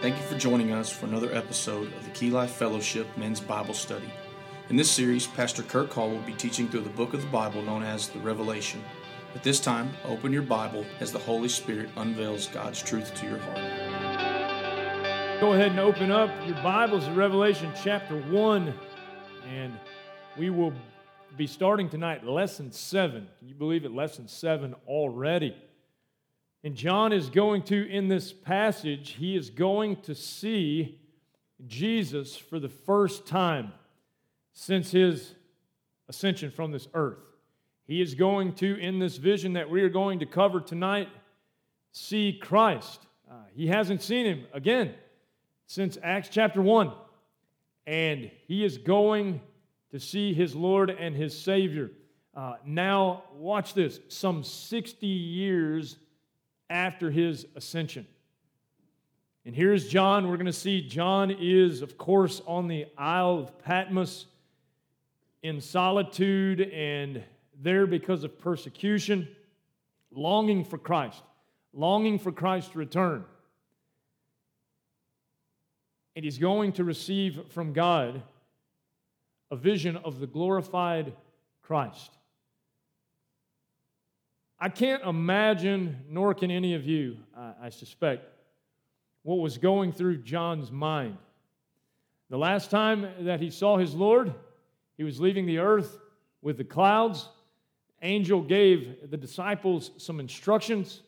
Thank you for joining us for another episode of the Key Life Fellowship Men's Bible Study. In this series, Pastor Kirk Hall will be teaching through the book of the Bible known as the Revelation. At this time, open your Bible as the Holy Spirit unveils God's truth to your heart. Go ahead and open up your Bibles to Revelation chapter 1, and we will be starting tonight lesson 7. Can you believe it? Lesson 7 already. And John is going to, in this passage, he is going to see Jesus for the first time since his ascension from this earth. He is going to, in this vision that we are going to cover tonight, see Christ. Uh, he hasn't seen him again since Acts chapter 1. And he is going to see his Lord and his Savior. Uh, now, watch this some 60 years after his ascension. And here's John. We're going to see John is, of course, on the Isle of Patmos in solitude and there because of persecution, longing for Christ, longing for Christ to return. And he's going to receive from God a vision of the glorified Christ. I can't imagine, nor can any of you, I, I suspect, what was going through John's mind. The last time that he saw his Lord, he was leaving the earth with the clouds. Angel gave the disciples some instructions.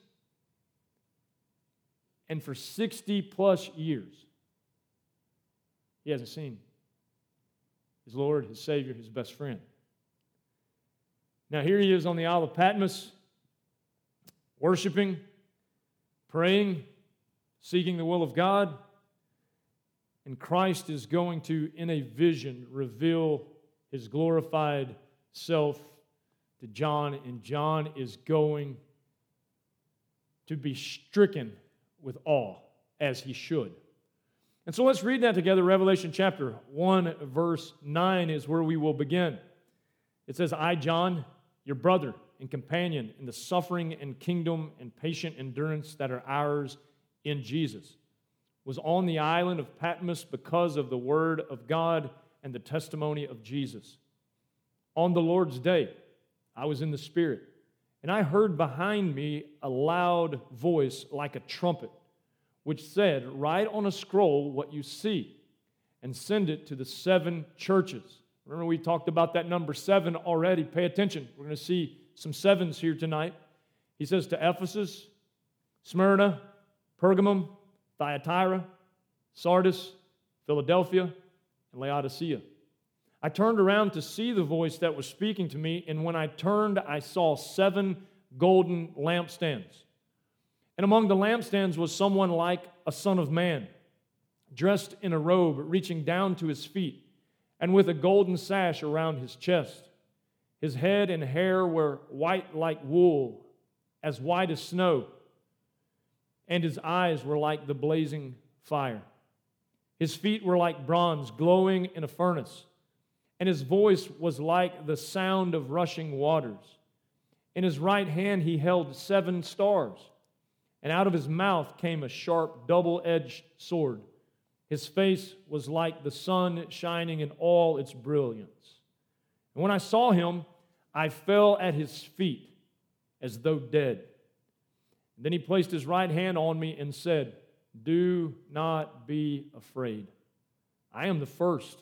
And for 60 plus years, he hasn't seen his Lord, his Savior, his best friend. Now, here he is on the Isle of Patmos worshiping, praying, seeking the will of God. And Christ is going to, in a vision, reveal his glorified self to John, and John is going to be stricken with awe, as he should. And so let's read that together. Revelation chapter 1, verse 9 is where we will begin. It says, I, John, your brother, and companion in the suffering and kingdom and patient endurance that are ours in Jesus, was on the island of Patmos because of the word of God and the testimony of Jesus. On the Lord's day, I was in the Spirit, and I heard behind me a loud voice like a trumpet, which said, Write on a scroll what you see and send it to the seven churches. Remember, we talked about that number seven already. Pay attention. We're going to see some sevens here tonight. He says to Ephesus, Smyrna, Pergamum, Thyatira, Sardis, Philadelphia, and Laodicea. I turned around to see the voice that was speaking to me, and when I turned, I saw seven golden lampstands. And among the lampstands was someone like a son of man, dressed in a robe reaching down to his feet, and with a golden sash around his chest. His head and hair were white like wool, as white as snow, and his eyes were like the blazing fire. His feet were like bronze glowing in a furnace, and his voice was like the sound of rushing waters. In his right hand he held seven stars, and out of his mouth came a sharp, double edged sword. His face was like the sun shining in all its brilliance. And when I saw him, I fell at his feet as though dead. And then he placed his right hand on me and said, Do not be afraid. I am the first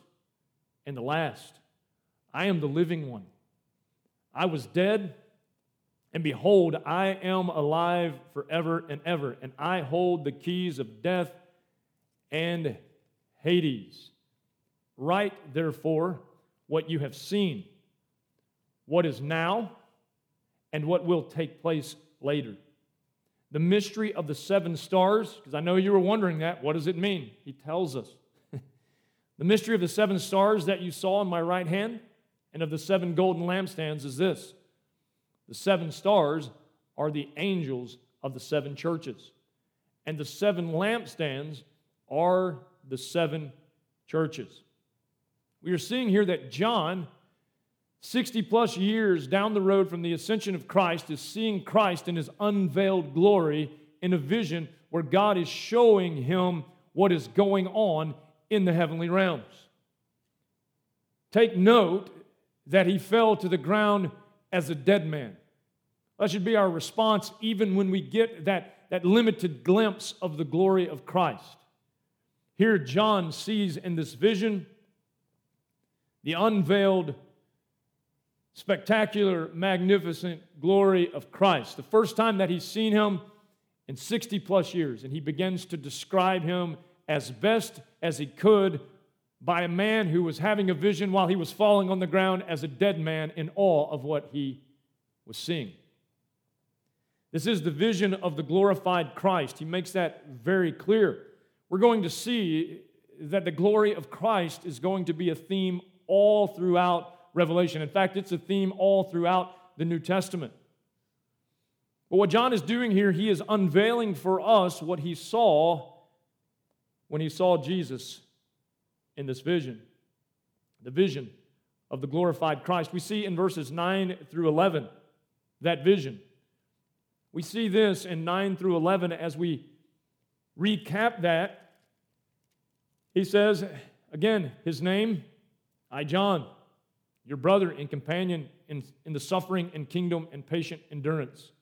and the last. I am the living one. I was dead, and behold, I am alive forever and ever, and I hold the keys of death and Hades. Write, therefore, what you have seen what is now and what will take place later. The mystery of the seven stars, because I know you were wondering that. What does it mean? He tells us. the mystery of the seven stars that you saw in my right hand and of the seven golden lampstands is this the seven stars are the angels of the seven churches, and the seven lampstands are the seven churches. We are seeing here that John 60 plus years down the road from the ascension of Christ is seeing Christ in his unveiled glory in a vision where God is showing him what is going on in the heavenly realms. Take note that he fell to the ground as a dead man. That should be our response even when we get that, that limited glimpse of the glory of Christ. Here, John sees in this vision the unveiled, spectacular, magnificent glory of Christ. The first time that he's seen him in 60 plus years, and he begins to describe him as best as he could by a man who was having a vision while he was falling on the ground as a dead man in awe of what he was seeing. This is the vision of the glorified Christ. He makes that very clear. We're going to see that the glory of Christ is going to be a theme all throughout Revelation. In fact, it's a theme all throughout the New Testament. But what John is doing here, he is unveiling for us what he saw when he saw Jesus in this vision the vision of the glorified Christ. We see in verses 9 through 11 that vision. We see this in 9 through 11 as we recap that. He says, again, his name, I, John, your brother and companion in, in the suffering and kingdom and patient endurance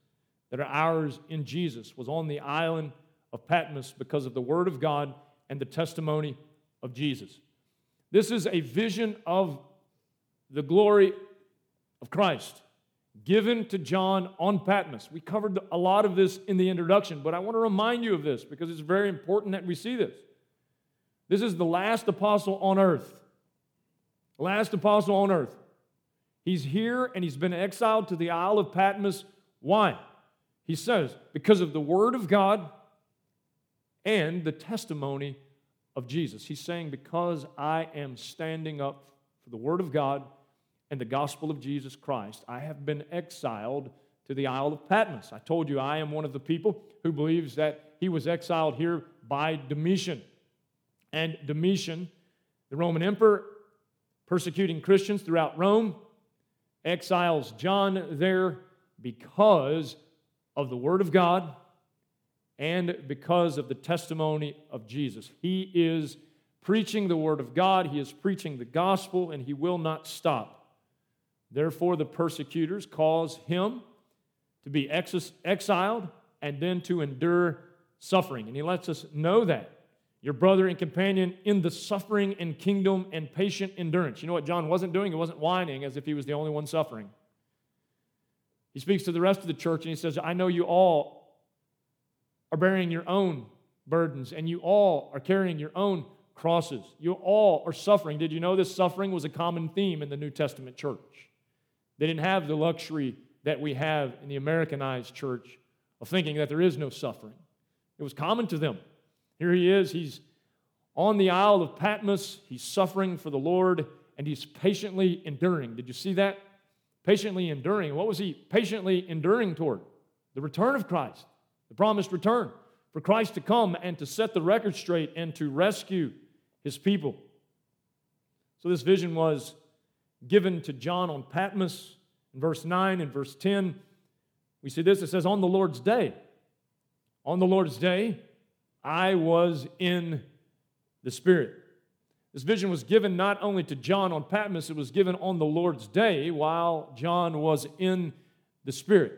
that are ours in Jesus, was on the island of Patmos because of the word of God and the testimony of Jesus. This is a vision of the glory of Christ given to John on Patmos. We covered a lot of this in the introduction, but I want to remind you of this because it's very important that we see this. This is the last apostle on earth. Last apostle on earth. He's here and he's been exiled to the Isle of Patmos. Why? He says, because of the word of God and the testimony of Jesus. He's saying, Because I am standing up for the Word of God and the gospel of Jesus Christ, I have been exiled to the Isle of Patmos. I told you I am one of the people who believes that he was exiled here by Domitian. And Domitian, the Roman emperor, persecuting Christians throughout Rome, exiles John there because of the Word of God and because of the testimony of Jesus. He is preaching the Word of God, he is preaching the gospel, and he will not stop. Therefore, the persecutors cause him to be ex- exiled and then to endure suffering. And he lets us know that. Your brother and companion in the suffering and kingdom and patient endurance. You know what John wasn't doing? He wasn't whining as if he was the only one suffering. He speaks to the rest of the church and he says, I know you all are bearing your own burdens, and you all are carrying your own crosses. You all are suffering. Did you know this suffering was a common theme in the New Testament church? They didn't have the luxury that we have in the Americanized church of thinking that there is no suffering. It was common to them. Here he is, he's on the Isle of Patmos, he's suffering for the Lord, and he's patiently enduring. Did you see that? Patiently enduring. What was he patiently enduring toward? The return of Christ the promised return, for Christ to come and to set the record straight and to rescue his people. So, this vision was given to John on Patmos in verse 9 and verse 10. We see this it says, On the Lord's day, on the Lord's day, I was in the Spirit. This vision was given not only to John on Patmos, it was given on the Lord's day while John was in the Spirit.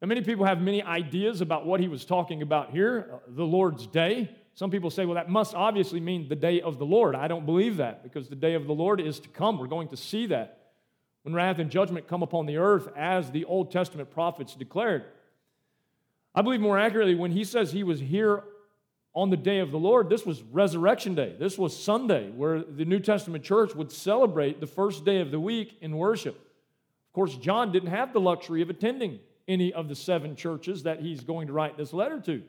Now, many people have many ideas about what he was talking about here, uh, the Lord's day. Some people say, well, that must obviously mean the day of the Lord. I don't believe that because the day of the Lord is to come. We're going to see that when wrath and judgment come upon the earth as the Old Testament prophets declared. I believe more accurately, when he says he was here on the day of the Lord, this was Resurrection Day. This was Sunday, where the New Testament church would celebrate the first day of the week in worship. Of course, John didn't have the luxury of attending any of the seven churches that he's going to write this letter to.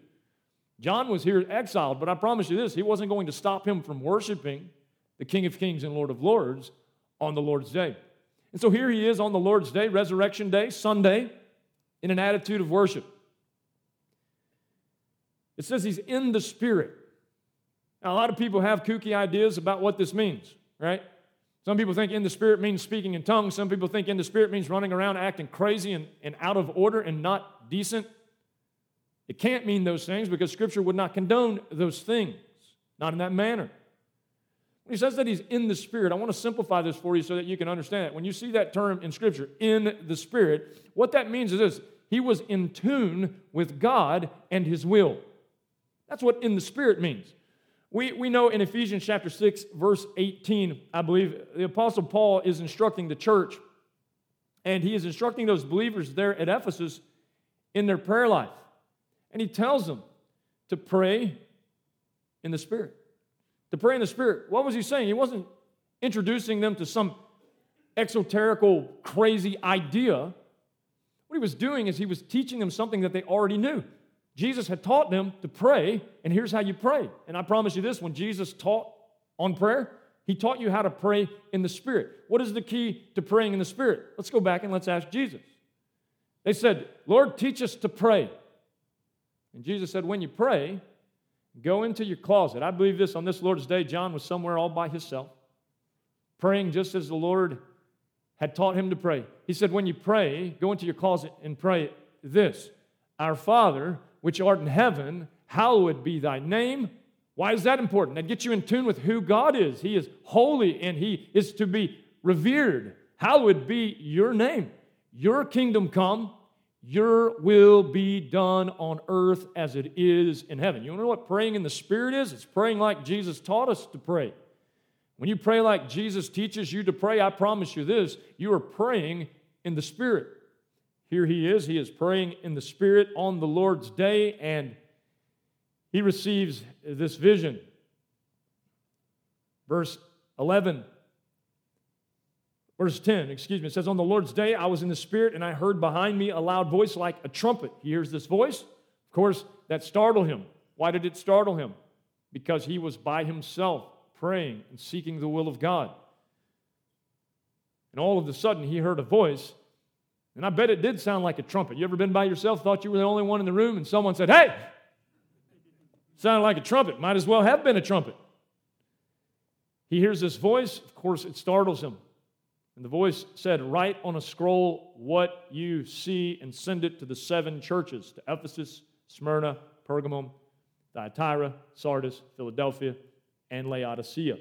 John was here exiled, but I promise you this he wasn't going to stop him from worshiping the King of Kings and Lord of Lords on the Lord's day. And so here he is on the Lord's day, Resurrection Day, Sunday, in an attitude of worship. It says he's in the Spirit. Now, a lot of people have kooky ideas about what this means, right? Some people think in the Spirit means speaking in tongues. Some people think in the Spirit means running around acting crazy and, and out of order and not decent. It can't mean those things because Scripture would not condone those things. not in that manner. When he says that he's in the Spirit, I want to simplify this for you so that you can understand it. When you see that term in Scripture, in the Spirit, what that means is this he was in tune with God and his will. That's what in the Spirit means. We, we know in Ephesians chapter 6, verse 18, I believe, the Apostle Paul is instructing the church, and he is instructing those believers there at Ephesus in their prayer life. And he tells them to pray in the Spirit. To pray in the Spirit. What was he saying? He wasn't introducing them to some exoterical, crazy idea. What he was doing is he was teaching them something that they already knew. Jesus had taught them to pray, and here's how you pray. And I promise you this when Jesus taught on prayer, he taught you how to pray in the Spirit. What is the key to praying in the Spirit? Let's go back and let's ask Jesus. They said, Lord, teach us to pray. And Jesus said, When you pray, go into your closet. I believe this on this Lord's Day. John was somewhere all by himself, praying just as the Lord had taught him to pray. He said, When you pray, go into your closet and pray this Our Father, which art in heaven, hallowed be thy name. Why is that important? That gets you in tune with who God is. He is holy and he is to be revered. Hallowed be your name. Your kingdom come, your will be done on earth as it is in heaven. You know what praying in the Spirit is? It's praying like Jesus taught us to pray. When you pray like Jesus teaches you to pray, I promise you this you are praying in the Spirit. Here he is. He is praying in the Spirit on the Lord's day, and he receives this vision. Verse 11 Verse 10, excuse me, it says, On the Lord's day I was in the Spirit, and I heard behind me a loud voice like a trumpet. He hears this voice. Of course, that startled him. Why did it startle him? Because he was by himself praying and seeking the will of God. And all of a sudden, he heard a voice, and I bet it did sound like a trumpet. You ever been by yourself, thought you were the only one in the room, and someone said, Hey! Sounded like a trumpet. Might as well have been a trumpet. He hears this voice. Of course, it startles him. And the voice said, Write on a scroll what you see and send it to the seven churches to Ephesus, Smyrna, Pergamum, Thyatira, Sardis, Philadelphia, and Laodicea.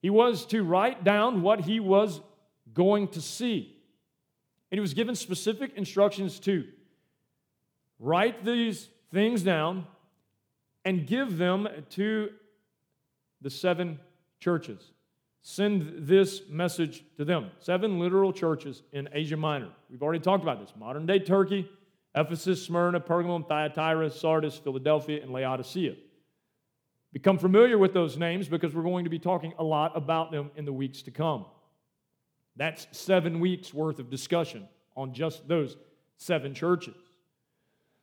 He was to write down what he was going to see. And he was given specific instructions to write these things down and give them to the seven churches. Send this message to them. Seven literal churches in Asia Minor. We've already talked about this modern day Turkey, Ephesus, Smyrna, Pergamum, Thyatira, Sardis, Philadelphia, and Laodicea. Become familiar with those names because we're going to be talking a lot about them in the weeks to come. That's seven weeks worth of discussion on just those seven churches.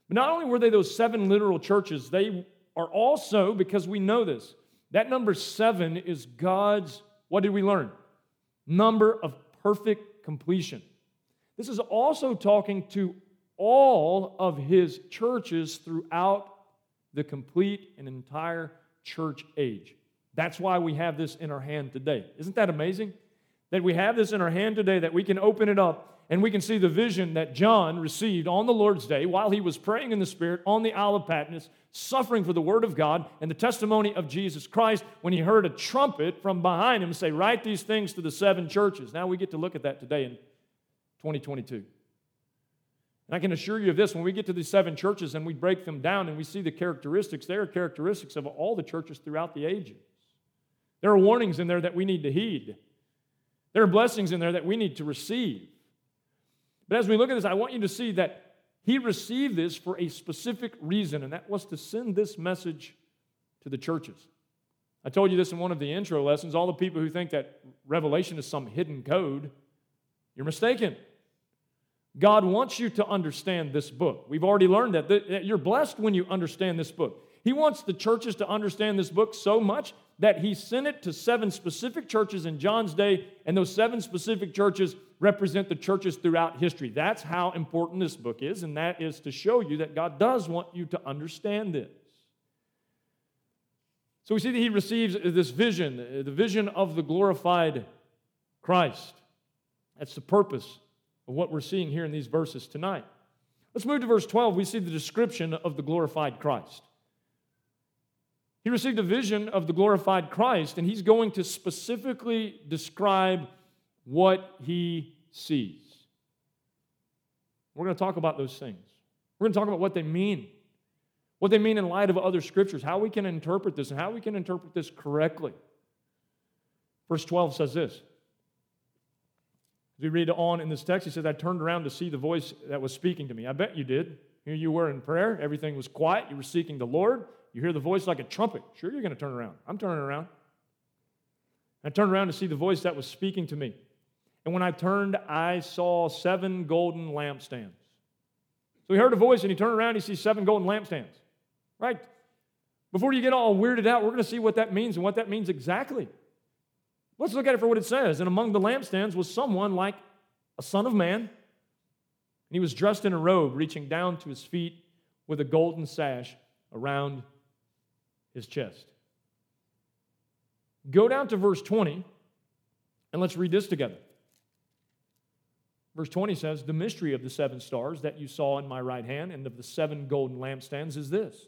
But not only were they those seven literal churches, they are also, because we know this, that number seven is God's what did we learn? Number of perfect completion. This is also talking to all of his churches throughout the complete and entire church age. That's why we have this in our hand today. Isn't that amazing? That we have this in our hand today, that we can open it up and we can see the vision that John received on the Lord's day while he was praying in the Spirit on the Isle of Patmos, suffering for the Word of God and the testimony of Jesus Christ, when he heard a trumpet from behind him say, Write these things to the seven churches. Now we get to look at that today in 2022. And I can assure you of this when we get to these seven churches and we break them down and we see the characteristics, they are characteristics of all the churches throughout the ages. There are warnings in there that we need to heed, there are blessings in there that we need to receive. But as we look at this, I want you to see that he received this for a specific reason, and that was to send this message to the churches. I told you this in one of the intro lessons. All the people who think that Revelation is some hidden code, you're mistaken. God wants you to understand this book. We've already learned that. You're blessed when you understand this book. He wants the churches to understand this book so much that he sent it to seven specific churches in John's day, and those seven specific churches represent the churches throughout history. That's how important this book is, and that is to show you that God does want you to understand this. So we see that he receives this vision, the vision of the glorified Christ. That's the purpose of what we're seeing here in these verses tonight. Let's move to verse 12. We see the description of the glorified Christ. He received a vision of the glorified Christ, and he's going to specifically describe what he sees. We're going to talk about those things. We're going to talk about what they mean, what they mean in light of other scriptures, how we can interpret this, and how we can interpret this correctly. Verse 12 says this. As we read on in this text, he says, I turned around to see the voice that was speaking to me. I bet you did. Here you were in prayer, everything was quiet, you were seeking the Lord. You hear the voice like a trumpet. Sure, you're going to turn around. I'm turning around. I turned around to see the voice that was speaking to me. And when I turned, I saw seven golden lampstands. So he heard a voice and he turned around, he sees seven golden lampstands. Right? Before you get all weirded out, we're going to see what that means and what that means exactly. Let's look at it for what it says. And among the lampstands was someone like a son of man. And he was dressed in a robe reaching down to his feet with a golden sash around his chest. Go down to verse 20 and let's read this together. Verse 20 says, The mystery of the seven stars that you saw in my right hand and of the seven golden lampstands is this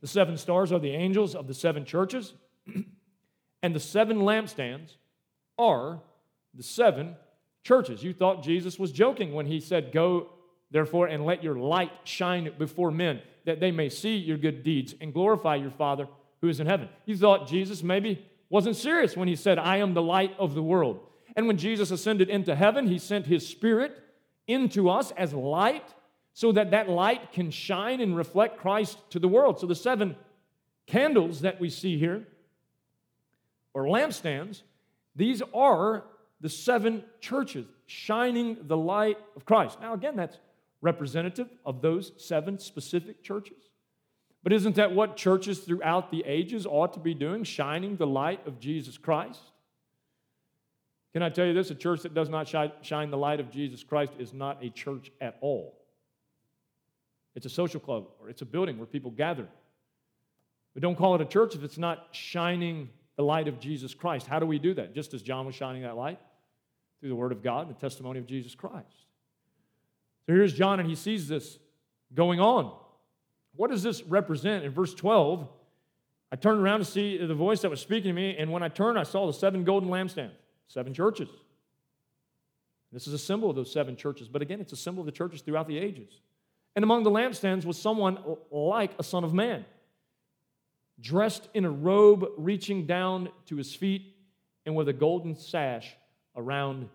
the seven stars are the angels of the seven churches, and the seven lampstands are the seven churches. You thought Jesus was joking when he said, Go therefore and let your light shine before men, that they may see your good deeds and glorify your Father who is in heaven. You thought Jesus maybe wasn't serious when he said, I am the light of the world. And when Jesus ascended into heaven, he sent his Spirit into us as light so that that light can shine and reflect Christ to the world. So the seven candles that we see here, or lampstands, these are the seven churches shining the light of Christ. Now, again, that's representative of those seven specific churches. But isn't that what churches throughout the ages ought to be doing? Shining the light of Jesus Christ? Can I tell you this? A church that does not shine the light of Jesus Christ is not a church at all. It's a social club or it's a building where people gather. But don't call it a church if it's not shining the light of Jesus Christ. How do we do that? Just as John was shining that light through the Word of God, and the testimony of Jesus Christ. So here's John, and he sees this going on. What does this represent? In verse 12, I turned around to see the voice that was speaking to me, and when I turned, I saw the seven golden lampstands, seven churches. This is a symbol of those seven churches, but again, it's a symbol of the churches throughout the ages. And among the lampstands was someone like a son of man, dressed in a robe reaching down to his feet and with a golden sash around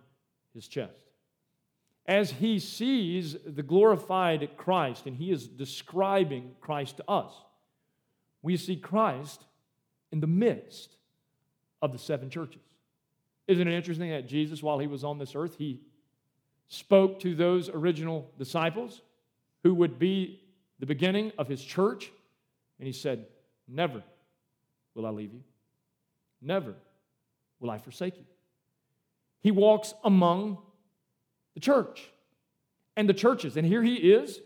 his chest as he sees the glorified Christ, and he is describing Christ to us, we see Christ in the midst of the seven churches. Isn't it interesting that Jesus, while he was on this earth, he spoke to those original disciples who would be the beginning of his church, and he said, Never will I leave you, never will I forsake you. He walks among the church and the churches. And here he is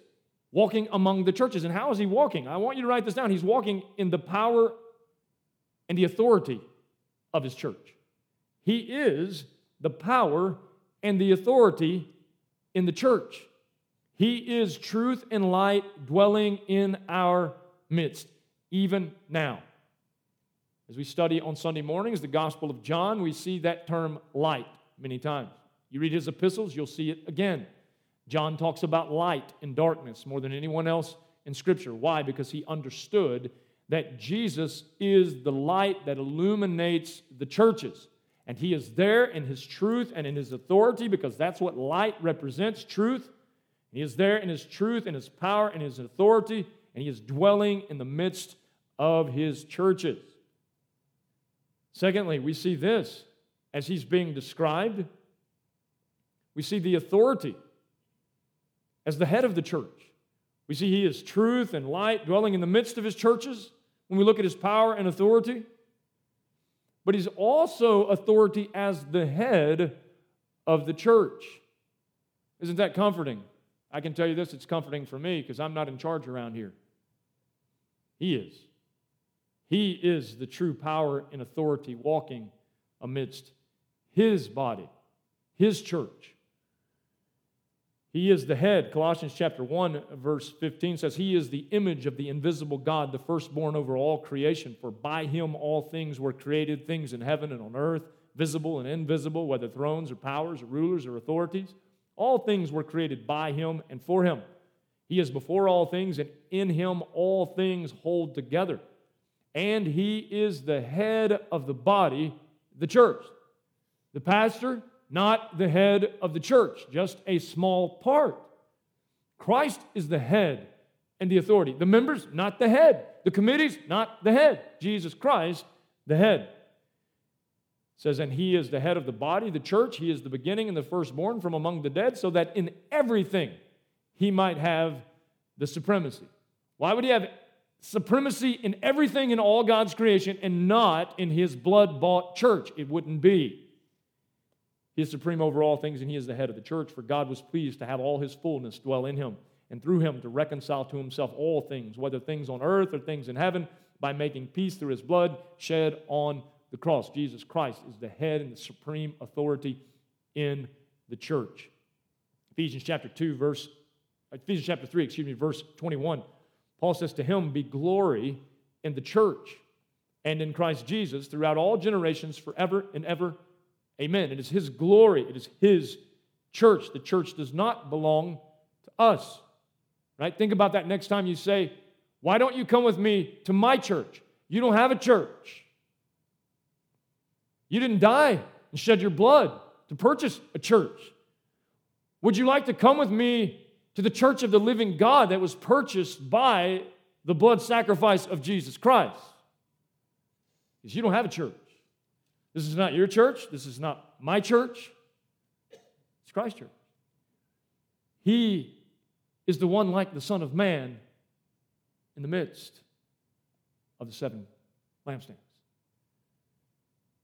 walking among the churches. And how is he walking? I want you to write this down. He's walking in the power and the authority of his church. He is the power and the authority in the church. He is truth and light dwelling in our midst, even now. As we study on Sunday mornings the Gospel of John, we see that term light many times. You read his epistles, you'll see it again. John talks about light and darkness more than anyone else in Scripture. Why? Because he understood that Jesus is the light that illuminates the churches. And he is there in his truth and in his authority because that's what light represents truth. He is there in his truth and his power and his authority, and he is dwelling in the midst of his churches. Secondly, we see this as he's being described we see the authority as the head of the church. We see he is truth and light dwelling in the midst of his churches when we look at his power and authority. But he's also authority as the head of the church. Isn't that comforting? I can tell you this it's comforting for me because I'm not in charge around here. He is. He is the true power and authority walking amidst his body, his church. He is the head. Colossians chapter 1, verse 15 says, He is the image of the invisible God, the firstborn over all creation. For by him all things were created, things in heaven and on earth, visible and invisible, whether thrones or powers or rulers or authorities. All things were created by him and for him. He is before all things, and in him all things hold together. And he is the head of the body, the church. The pastor, not the head of the church, just a small part. Christ is the head and the authority. The members, not the head. The committees, not the head. Jesus Christ, the head. It says, and he is the head of the body, the church. He is the beginning and the firstborn from among the dead, so that in everything he might have the supremacy. Why would he have supremacy in everything in all God's creation and not in his blood bought church? It wouldn't be. He is supreme over all things, and he is the head of the church, for God was pleased to have all his fullness dwell in him, and through him to reconcile to himself all things, whether things on earth or things in heaven, by making peace through his blood shed on the cross. Jesus Christ is the head and the supreme authority in the church. Ephesians chapter 2, verse Ephesians chapter 3, excuse me, verse 21. Paul says, To him be glory in the church and in Christ Jesus throughout all generations, forever and ever. Amen. It is his glory, it is his church. The church does not belong to us. Right? Think about that next time you say, Why don't you come with me to my church? You don't have a church. You didn't die and shed your blood to purchase a church. Would you like to come with me to the church of the living God that was purchased by the blood sacrifice of Jesus Christ. Because you don't have a church. This is not your church. This is not my church. It's Christ's church. He is the one like the Son of Man in the midst of the seven lampstands.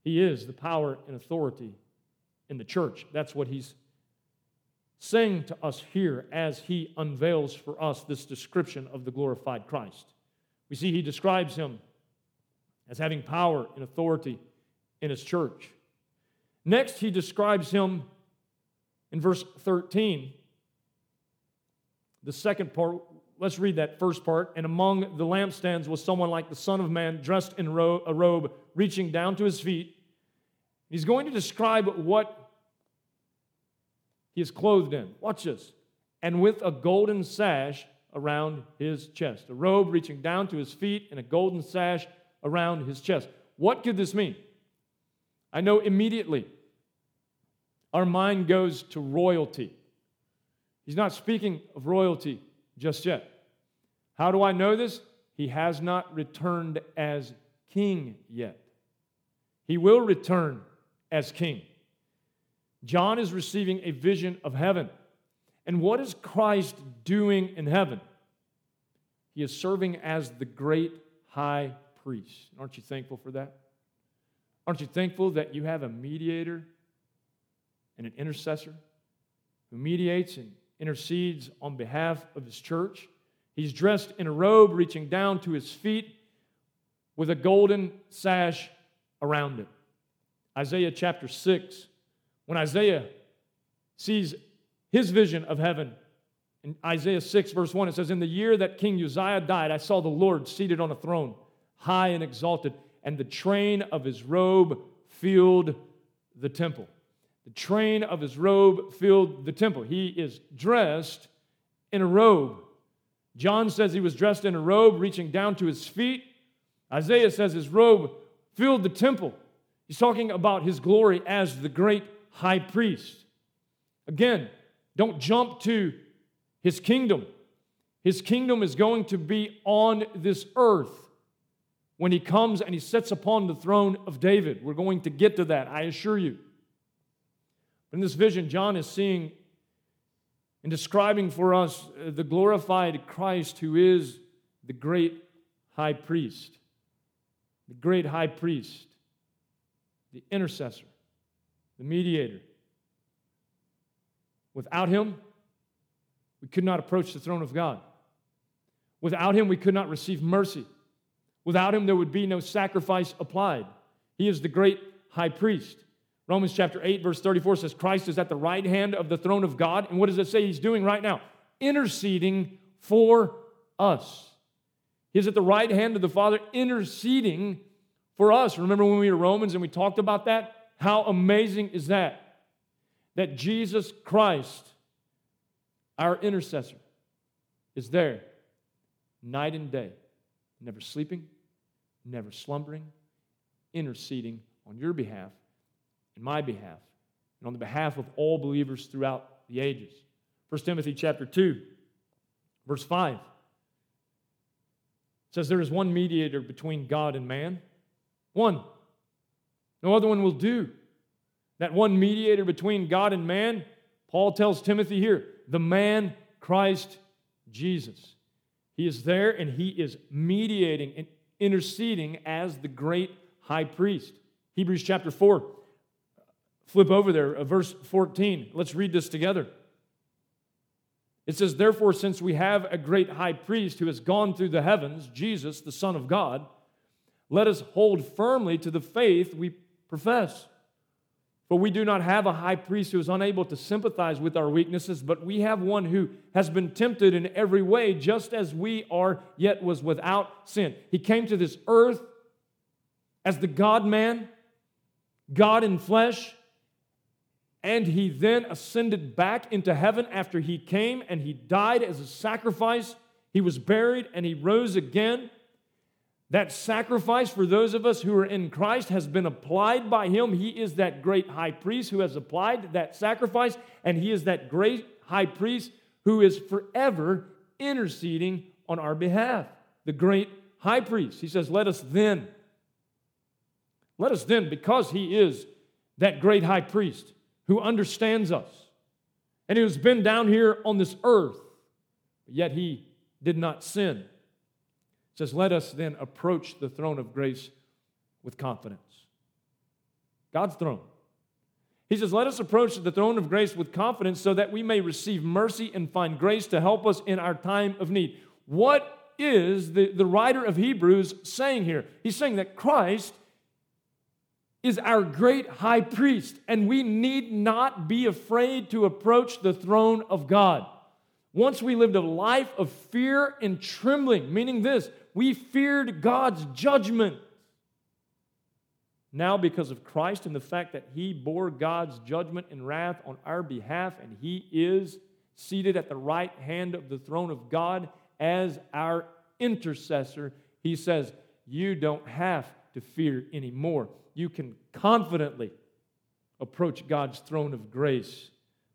He is the power and authority in the church. That's what he's saying to us here as he unveils for us this description of the glorified Christ. We see he describes him as having power and authority in his church. Next, he describes him in verse 13. The second part, let's read that first part. And among the lampstands was someone like the Son of Man, dressed in a robe, reaching down to his feet. He's going to describe what he is clothed in. Watch this. And with a golden sash around his chest, a robe reaching down to his feet, and a golden sash around his chest. What could this mean? I know immediately our mind goes to royalty. He's not speaking of royalty just yet. How do I know this? He has not returned as king yet. He will return as king. John is receiving a vision of heaven. And what is Christ doing in heaven? He is serving as the great high priest. Aren't you thankful for that? Aren't you thankful that you have a mediator and an intercessor who mediates and intercedes on behalf of his church? He's dressed in a robe reaching down to his feet with a golden sash around it. Isaiah chapter 6 when Isaiah sees his vision of heaven, in Isaiah 6, verse 1, it says, In the year that King Uzziah died, I saw the Lord seated on a throne, high and exalted, and the train of his robe filled the temple. The train of his robe filled the temple. He is dressed in a robe. John says he was dressed in a robe reaching down to his feet. Isaiah says his robe filled the temple. He's talking about his glory as the great high priest. Again, don't jump to his kingdom. His kingdom is going to be on this earth when he comes and he sits upon the throne of David. We're going to get to that, I assure you. In this vision, John is seeing and describing for us uh, the glorified Christ who is the great high priest. The great high priest, the intercessor the mediator. Without him, we could not approach the throne of God. Without him, we could not receive mercy. Without him, there would be no sacrifice applied. He is the great high priest. Romans chapter 8, verse 34 says, Christ is at the right hand of the throne of God. And what does it say he's doing right now? Interceding for us. He's at the right hand of the Father, interceding for us. Remember when we were Romans and we talked about that? How amazing is that? That Jesus Christ, our intercessor, is there night and day, never sleeping, never slumbering, interceding on your behalf and my behalf and on the behalf of all believers throughout the ages. 1 Timothy chapter 2, verse 5 says there is one mediator between God and man. One. No other one will do. That one mediator between God and man, Paul tells Timothy here, the man Christ Jesus. He is there and he is mediating and interceding as the great high priest. Hebrews chapter 4. Flip over there, uh, verse 14. Let's read this together. It says, Therefore, since we have a great high priest who has gone through the heavens, Jesus, the Son of God, let us hold firmly to the faith we profess. For we do not have a high priest who is unable to sympathize with our weaknesses, but we have one who has been tempted in every way, just as we are, yet was without sin. He came to this earth as the God man, God in flesh, and he then ascended back into heaven after he came and he died as a sacrifice. He was buried and he rose again. That sacrifice for those of us who are in Christ has been applied by him. He is that great high priest who has applied that sacrifice, and he is that great high priest who is forever interceding on our behalf. The great high priest. He says, Let us then, let us then, because he is that great high priest, who understands us and who's been down here on this earth, yet he did not sin. It says, Let us then approach the throne of grace with confidence. God's throne. He says, Let us approach the throne of grace with confidence so that we may receive mercy and find grace to help us in our time of need. What is the, the writer of Hebrews saying here? He's saying that Christ is our great high priest, and we need not be afraid to approach the throne of God. Once we lived a life of fear and trembling, meaning this, we feared God's judgment. Now, because of Christ and the fact that He bore God's judgment and wrath on our behalf, and He is seated at the right hand of the throne of God as our intercessor, He says, You don't have to fear anymore you can confidently approach God's throne of grace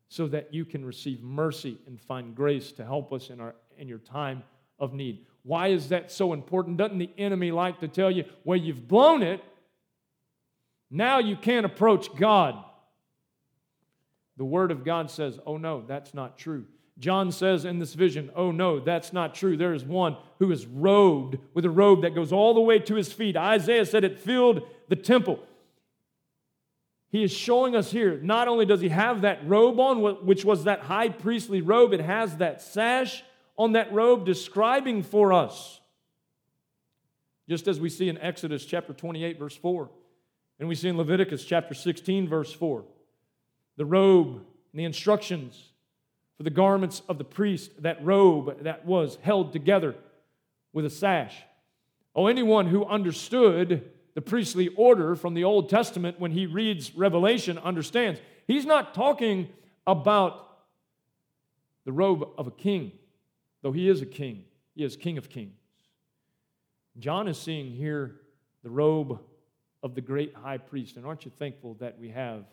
so that you can receive mercy and find grace to help us in, our, in your time of need. Why is that so important? Doesn't the enemy like to tell you, well, you've blown it, now you can't approach God? The Word of God says, oh no, that's not true. John says in this vision, Oh no, that's not true. There is one who is robed with a robe that goes all the way to his feet. Isaiah said it filled the temple. He is showing us here, not only does he have that robe on, which was that high priestly robe, it has that sash on that robe describing for us. Just as we see in Exodus chapter 28, verse 4, and we see in Leviticus chapter 16, verse 4. The robe and the instructions for the garments of the priest, that robe that was held together with a sash. Oh, anyone who understood the priestly order from the Old Testament when he reads Revelation understands. He's not talking about the robe of a king, though he is a king. He is King of Kings. John is seeing here the robe of the great high priest. And aren't you thankful that we have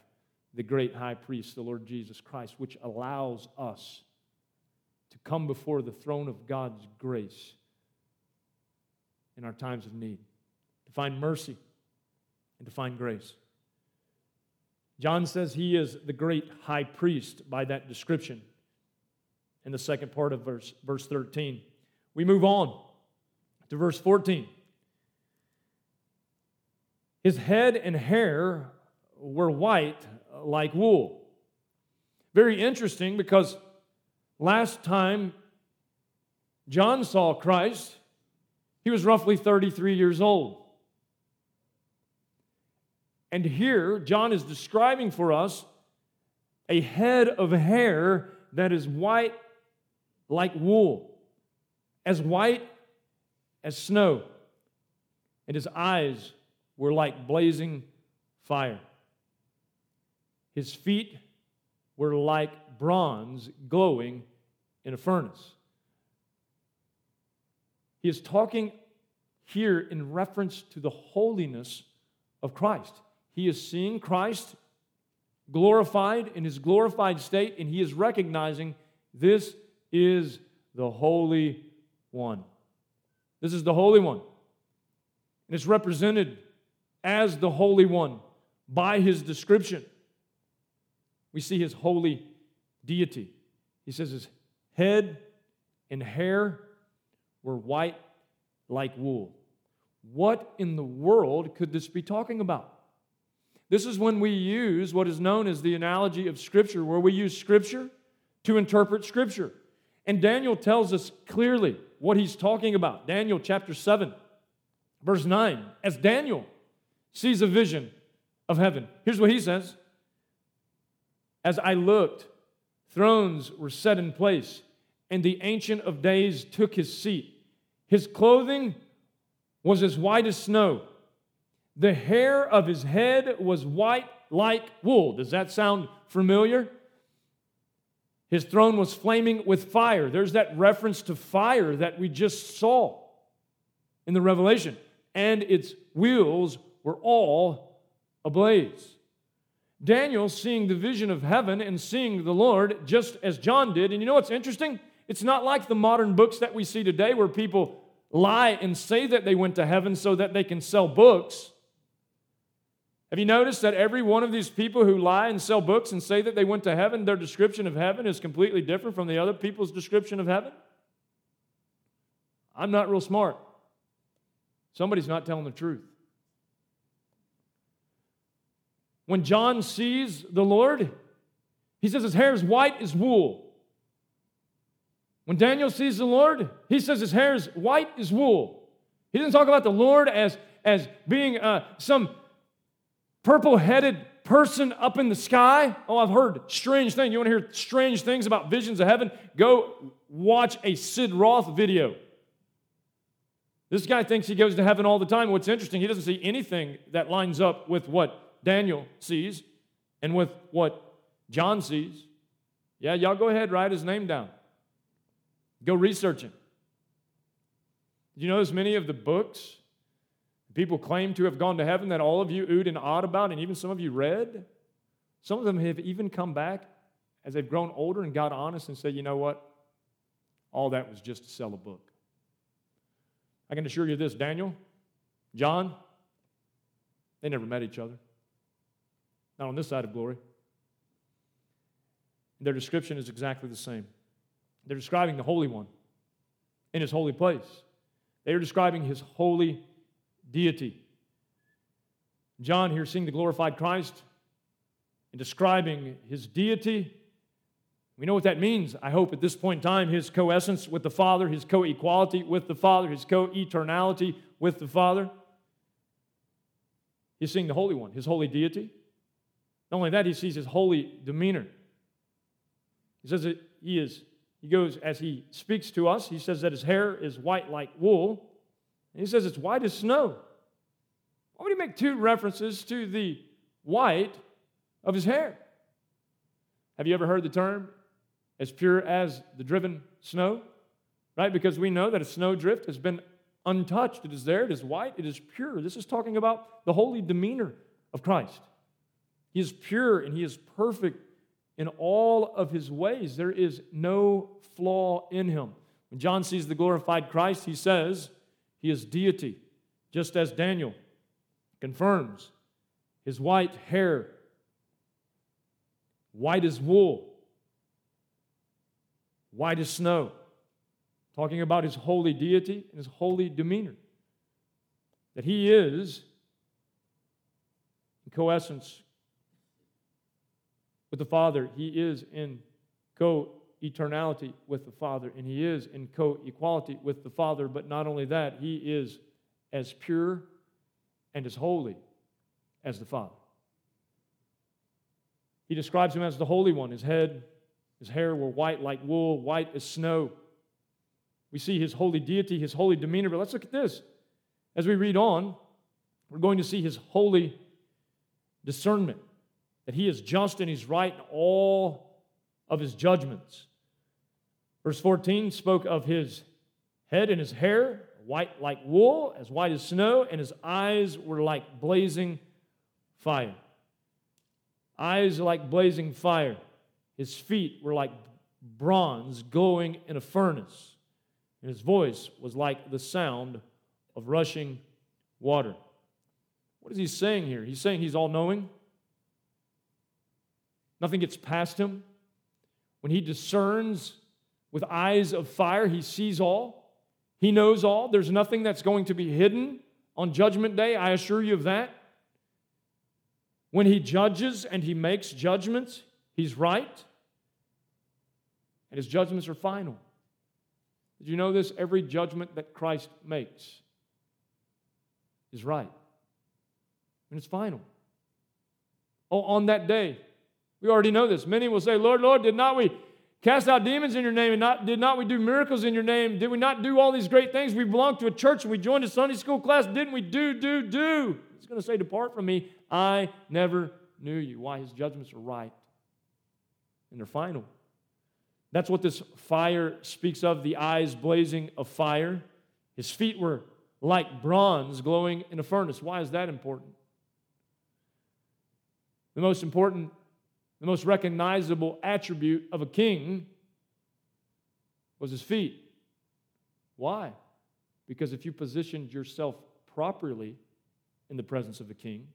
the great high priest, the Lord Jesus Christ, which allows us to come before the throne of God's grace in our times of need, to find mercy and to find grace. John says he is the great high priest by that description in the second part of verse, verse 13. We move on to verse 14. His head and hair were white like wool. Very interesting because last time John saw Christ, he was roughly 33 years old. And here, John is describing for us a head of hair that is white like wool, as white as snow, and his eyes were like blazing fire. His feet were like bronze glowing in a furnace. He is talking here in reference to the holiness of Christ. He is seeing Christ glorified in his glorified state, and he is recognizing this is the Holy One. This is the Holy One. And it's represented as the Holy One by his description. We see his holy deity. He says his head and hair were white like wool. What in the world could this be talking about? This is when we use what is known as the analogy of Scripture, where we use Scripture to interpret Scripture. And Daniel tells us clearly what he's talking about. Daniel chapter 7, verse 9. As Daniel sees a vision of heaven, here's what he says As I looked, thrones were set in place, and the Ancient of Days took his seat. His clothing was as white as snow. The hair of his head was white like wool. Does that sound familiar? His throne was flaming with fire. There's that reference to fire that we just saw in the Revelation. And its wheels were all ablaze. Daniel seeing the vision of heaven and seeing the Lord just as John did. And you know what's interesting? It's not like the modern books that we see today where people lie and say that they went to heaven so that they can sell books. Have you noticed that every one of these people who lie and sell books and say that they went to heaven, their description of heaven is completely different from the other people's description of heaven? I'm not real smart. Somebody's not telling the truth. When John sees the Lord, he says his hair is white as wool. When Daniel sees the Lord, he says his hair is white as wool. He doesn't talk about the Lord as, as being uh, some purple headed person up in the sky. Oh, I've heard strange things. You want to hear strange things about visions of heaven? Go watch a Sid Roth video. This guy thinks he goes to heaven all the time. What's interesting, he doesn't see anything that lines up with what Daniel sees and with what John sees. Yeah, y'all go ahead, write his name down. Go research him. You notice many of the books People claim to have gone to heaven that all of you oohed and awed about, and even some of you read. Some of them have even come back as they've grown older and got honest and said, you know what? All that was just to sell a book. I can assure you this Daniel, John, they never met each other. Not on this side of glory. Their description is exactly the same. They're describing the Holy One in his holy place. They are describing his holy deity. John here seeing the glorified Christ and describing his deity. We know what that means, I hope, at this point in time his co essence with the Father, his co equality with the Father, his co eternality with the Father. He's seeing the Holy One, his holy deity. Not only that, he sees his holy demeanor. He says that he is, he goes, as he speaks to us, he says that his hair is white like wool. He says it's white as snow. Why would he make two references to the white of his hair? Have you ever heard the term as pure as the driven snow? Right? Because we know that a snowdrift has been untouched. It is there, it is white, it is pure. This is talking about the holy demeanor of Christ. He is pure and he is perfect in all of his ways. There is no flaw in him. When John sees the glorified Christ, he says, he is deity, just as Daniel confirms. His white hair, white as wool, white as snow, talking about his holy deity and his holy demeanor. That he is in coessence with the Father, he is in co eternality with the Father, and he is in co equality with the Father. But not only that, he is as pure and as holy as the Father. He describes him as the Holy One. His head, his hair were white like wool, white as snow. We see his holy deity, his holy demeanor. But let's look at this. As we read on, we're going to see his holy discernment, that he is just and he's right in all of his judgments. Verse 14 spoke of his head and his hair, white like wool, as white as snow, and his eyes were like blazing fire. Eyes like blazing fire. His feet were like bronze glowing in a furnace, and his voice was like the sound of rushing water. What is he saying here? He's saying he's all knowing. Nothing gets past him. When he discerns with eyes of fire, he sees all. He knows all. There's nothing that's going to be hidden on Judgment Day. I assure you of that. When he judges and he makes judgments, he's right. And his judgments are final. Did you know this? Every judgment that Christ makes is right. And it's final. Oh, on that day, we already know this. Many will say, Lord, Lord, did not we cast out demons in your name? And not, did not we do miracles in your name? Did we not do all these great things? We belonged to a church and we joined a Sunday school class. Didn't we do, do, do? He's going to say, Depart from me. I never knew you. Why? His judgments are right and they're final. That's what this fire speaks of the eyes blazing of fire. His feet were like bronze glowing in a furnace. Why is that important? The most important, the most recognizable attribute of a king was his feet. Why? Because if you positioned yourself properly in the presence of a king,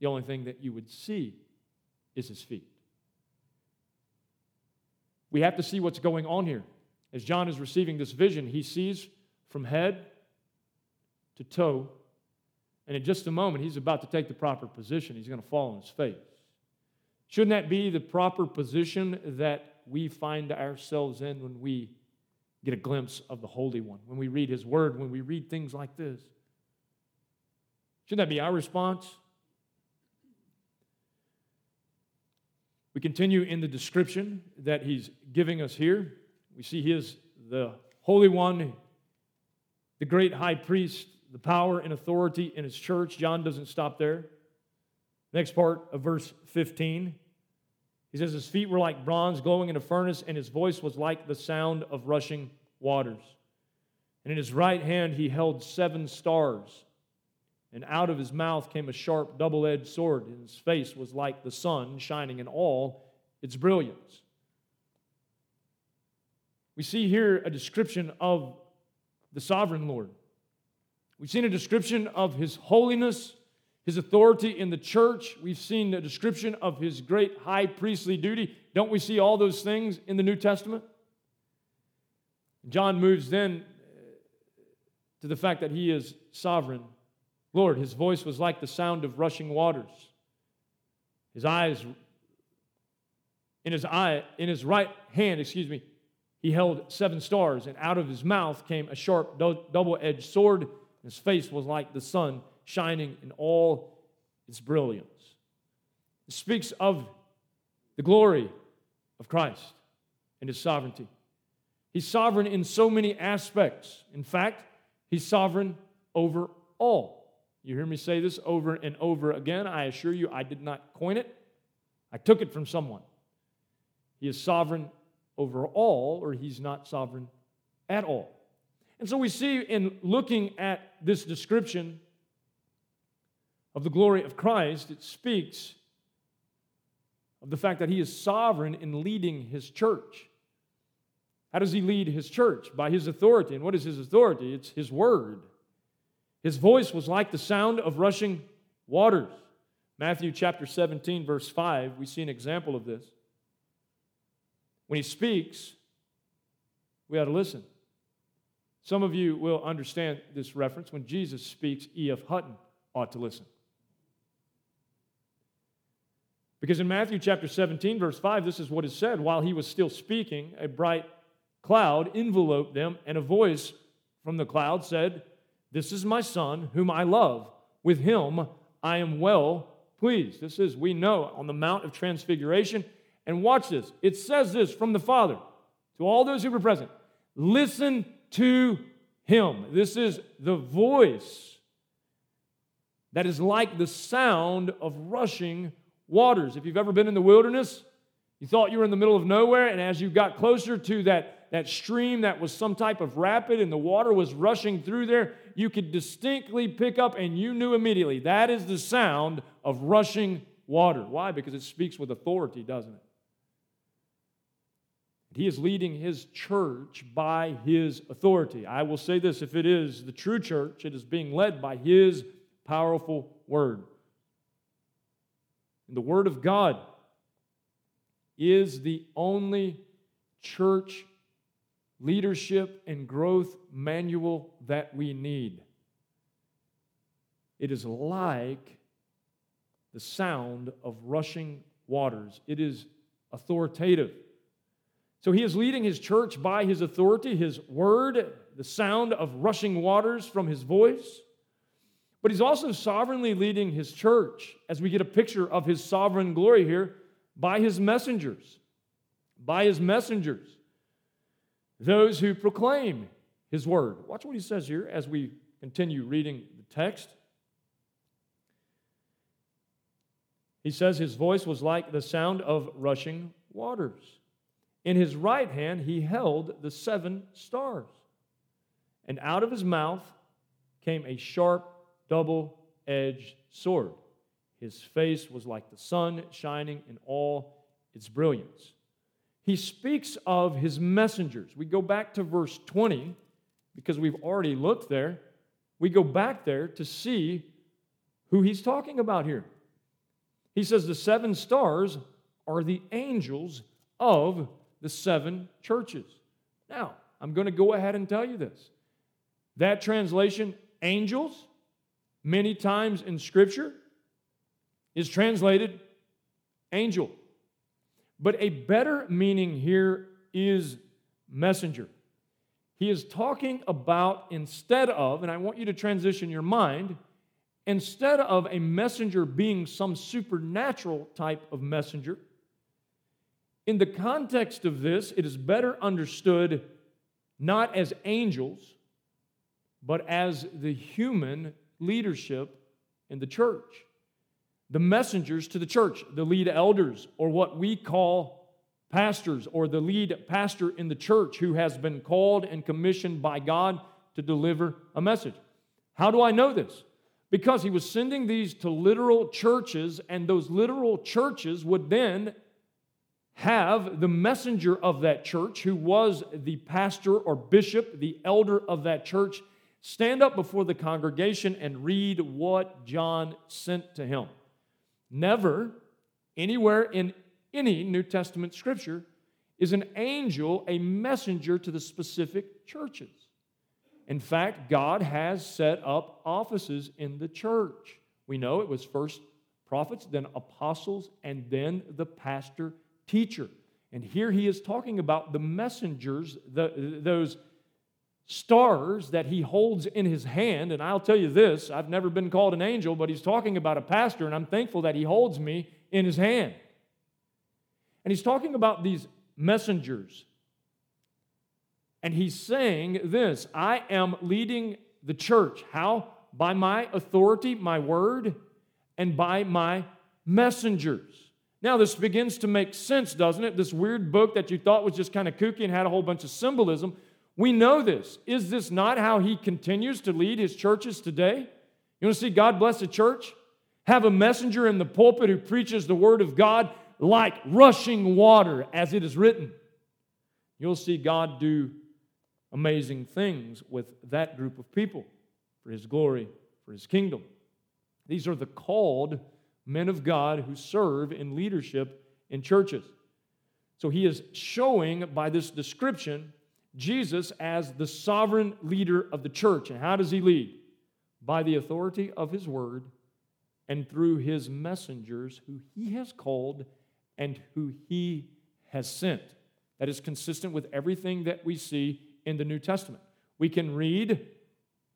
the only thing that you would see is his feet. We have to see what's going on here. As John is receiving this vision, he sees from head to toe, and in just a moment, he's about to take the proper position. He's going to fall on his face. Shouldn't that be the proper position that we find ourselves in when we get a glimpse of the Holy One, when we read His Word, when we read things like this? Shouldn't that be our response? We continue in the description that he's giving us here. We see he is the Holy One, the great high priest, the power and authority in his church. John doesn't stop there. Next part of verse 15. He says, His feet were like bronze glowing in a furnace, and his voice was like the sound of rushing waters. And in his right hand he held seven stars. And out of his mouth came a sharp, double edged sword, and his face was like the sun, shining in all its brilliance. We see here a description of the sovereign Lord. We've seen a description of his holiness, his authority in the church. We've seen a description of his great high priestly duty. Don't we see all those things in the New Testament? John moves then uh, to the fact that he is sovereign Lord, his voice was like the sound of rushing waters. His eyes, in his eye, in his right hand, excuse me, he held seven stars, and out of his mouth came a sharp double-edged sword. His face was like the sun, shining in all its brilliance. It speaks of the glory of Christ and his sovereignty. He's sovereign in so many aspects. In fact, he's sovereign over all. You hear me say this over and over again. I assure you, I did not coin it, I took it from someone. He is sovereign over all, or he's not sovereign at all. And so we see in looking at this description of the glory of Christ, it speaks of the fact that he is sovereign in leading his church. How does he lead his church? By his authority. And what is his authority? It's his word. His voice was like the sound of rushing waters. Matthew chapter 17, verse 5, we see an example of this. When he speaks, we ought to listen. Some of you will understand this reference. When Jesus speaks, E.F. Hutton ought to listen. Because in Matthew chapter 17, verse 5, this is what is said. While he was still speaking, a bright cloud enveloped them, and a voice from the cloud said, this is my son, whom I love. With him I am well pleased. this is, we know, on the Mount of Transfiguration. And watch this. It says this from the Father to all those who were present listen to him. This is the voice that is like the sound of rushing waters. If you've ever been in the wilderness, you thought you were in the middle of nowhere, and as you got closer to that, that stream that was some type of rapid and the water was rushing through there, you could distinctly pick up and you knew immediately that is the sound of rushing water. Why? Because it speaks with authority, doesn't it? He is leading his church by his authority. I will say this if it is the true church, it is being led by his powerful word. And the word of God is the only church leadership and growth manual that we need. It is like the sound of rushing waters, it is authoritative. So he is leading his church by his authority, his word, the sound of rushing waters from his voice. But he's also sovereignly leading his church, as we get a picture of his sovereign glory here, by his messengers. By his messengers. Those who proclaim his word. Watch what he says here as we continue reading the text. He says his voice was like the sound of rushing waters. In his right hand he held the seven stars. And out of his mouth came a sharp, double edged sword. His face was like the sun shining in all its brilliance. He speaks of his messengers. We go back to verse 20 because we've already looked there. We go back there to see who he's talking about here. He says the seven stars are the angels of the seven churches. Now, I'm going to go ahead and tell you this. That translation, angels, many times in Scripture, is translated angel. But a better meaning here is messenger. He is talking about instead of, and I want you to transition your mind, instead of a messenger being some supernatural type of messenger, in the context of this, it is better understood not as angels, but as the human leadership in the church. The messengers to the church, the lead elders, or what we call pastors, or the lead pastor in the church who has been called and commissioned by God to deliver a message. How do I know this? Because he was sending these to literal churches, and those literal churches would then have the messenger of that church, who was the pastor or bishop, the elder of that church, stand up before the congregation and read what John sent to him. Never, anywhere in any New Testament scripture, is an angel a messenger to the specific churches. In fact, God has set up offices in the church. We know it was first prophets, then apostles, and then the pastor teacher. And here he is talking about the messengers, the, those stars that he holds in his hand. And I'll tell you this I've never been called an angel, but he's talking about a pastor, and I'm thankful that he holds me in his hand. And he's talking about these messengers. And he's saying this I am leading the church. How? By my authority, my word, and by my messengers. Now, this begins to make sense, doesn't it? This weird book that you thought was just kind of kooky and had a whole bunch of symbolism. We know this. Is this not how he continues to lead his churches today? You want to see God bless a church? Have a messenger in the pulpit who preaches the word of God like rushing water, as it is written. You'll see God do amazing things with that group of people for his glory, for his kingdom. These are the called men of God who serve in leadership in churches. So he is showing by this description Jesus as the sovereign leader of the church. And how does he lead? By the authority of his word and through his messengers who he has called and who he has sent. That is consistent with everything that we see in the New Testament. We can read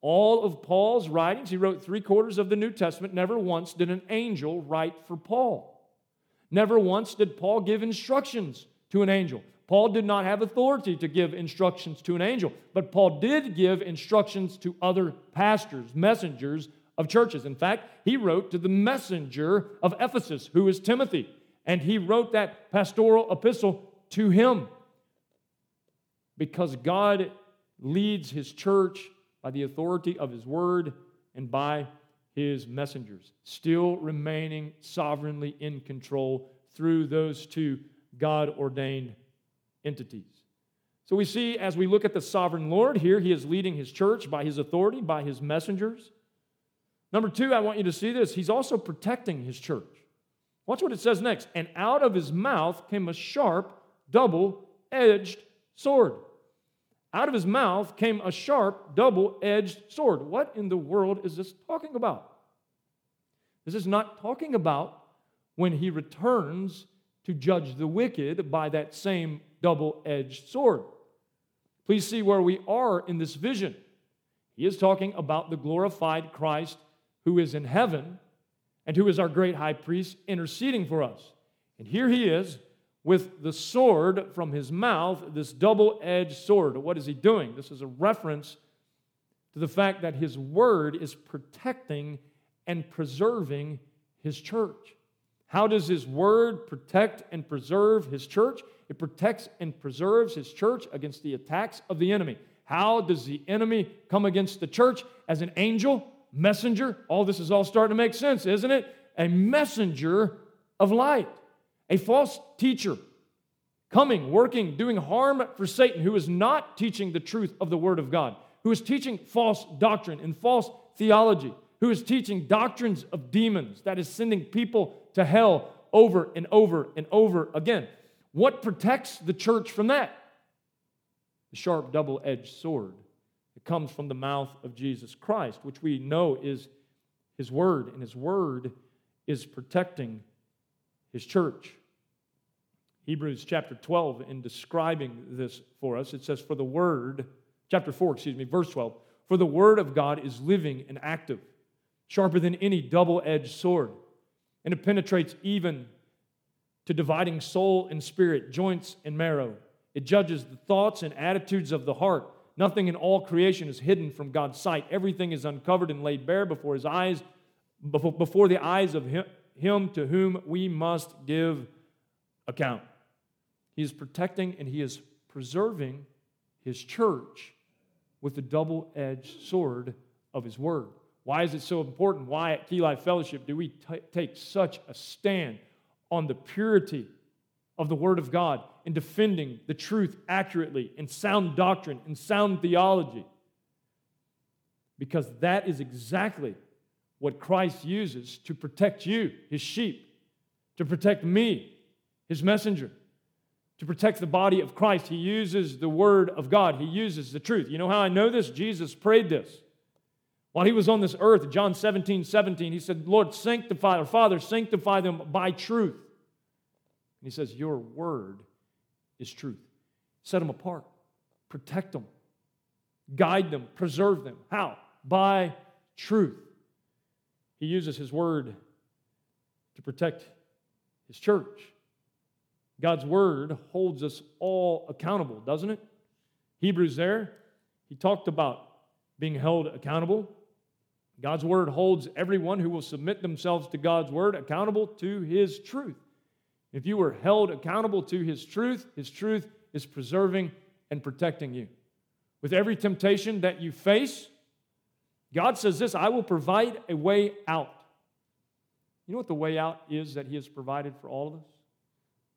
all of Paul's writings, he wrote three quarters of the New Testament. Never once did an angel write for Paul. Never once did Paul give instructions to an angel. Paul did not have authority to give instructions to an angel, but Paul did give instructions to other pastors, messengers of churches. In fact, he wrote to the messenger of Ephesus, who is Timothy, and he wrote that pastoral epistle to him because God leads his church by the authority of his word and by his messengers, still remaining sovereignly in control through those two God ordained entities. So we see as we look at the sovereign Lord here, he is leading his church by his authority, by his messengers. Number two, I want you to see this. He's also protecting his church. Watch what it says next. And out of his mouth came a sharp, double edged sword. Out of his mouth came a sharp, double edged sword. What in the world is this talking about? This is not talking about when he returns to judge the wicked by that same double edged sword. Please see where we are in this vision. He is talking about the glorified Christ who is in heaven and who is our great high priest interceding for us. And here he is with the sword from his mouth, this double edged sword. What is he doing? This is a reference to the fact that his word is protecting and preserving his church. How does his word protect and preserve his church? It protects and preserves his church against the attacks of the enemy. How does the enemy come against the church? As an angel, messenger. All this is all starting to make sense, isn't it? A messenger of light, a false teacher coming, working, doing harm for Satan, who is not teaching the truth of the Word of God, who is teaching false doctrine and false theology, who is teaching doctrines of demons, that is sending people to hell over and over and over again. What protects the church from that? The sharp double edged sword that comes from the mouth of Jesus Christ, which we know is His Word, and His Word is protecting His church. Hebrews chapter 12, in describing this for us, it says, For the Word, chapter 4, excuse me, verse 12, for the Word of God is living and active, sharper than any double edged sword, and it penetrates even to dividing soul and spirit, joints and marrow. It judges the thoughts and attitudes of the heart. Nothing in all creation is hidden from God's sight. Everything is uncovered and laid bare before his eyes, before the eyes of him, him to whom we must give account. He is protecting and he is preserving his church with the double edged sword of his word. Why is it so important? Why at Key Life Fellowship do we t- take such a stand on the purity of the Word of God in defending the truth accurately in sound doctrine and sound theology? Because that is exactly what Christ uses to protect you, his sheep, to protect me, his messenger, to protect the body of Christ. He uses the Word of God, he uses the truth. You know how I know this? Jesus prayed this. While he was on this earth, John 17, 17, he said, Lord, sanctify, or Father, sanctify them by truth. And he says, Your word is truth. Set them apart, protect them, guide them, preserve them. How? By truth. He uses his word to protect his church. God's word holds us all accountable, doesn't it? Hebrews there, he talked about being held accountable. God's word holds everyone who will submit themselves to God's word accountable to his truth. If you were held accountable to his truth, his truth is preserving and protecting you. With every temptation that you face, God says this I will provide a way out. You know what the way out is that he has provided for all of us?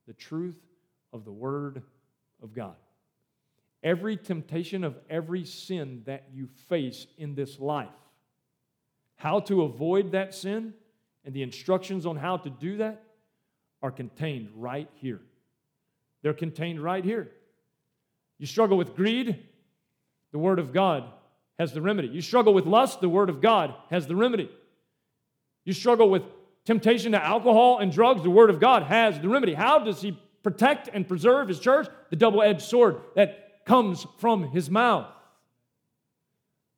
The truth of the word of God. Every temptation of every sin that you face in this life how to avoid that sin and the instructions on how to do that are contained right here. They're contained right here. You struggle with greed, the Word of God has the remedy. You struggle with lust, the Word of God has the remedy. You struggle with temptation to alcohol and drugs, the Word of God has the remedy. How does He protect and preserve His church? The double edged sword that comes from His mouth.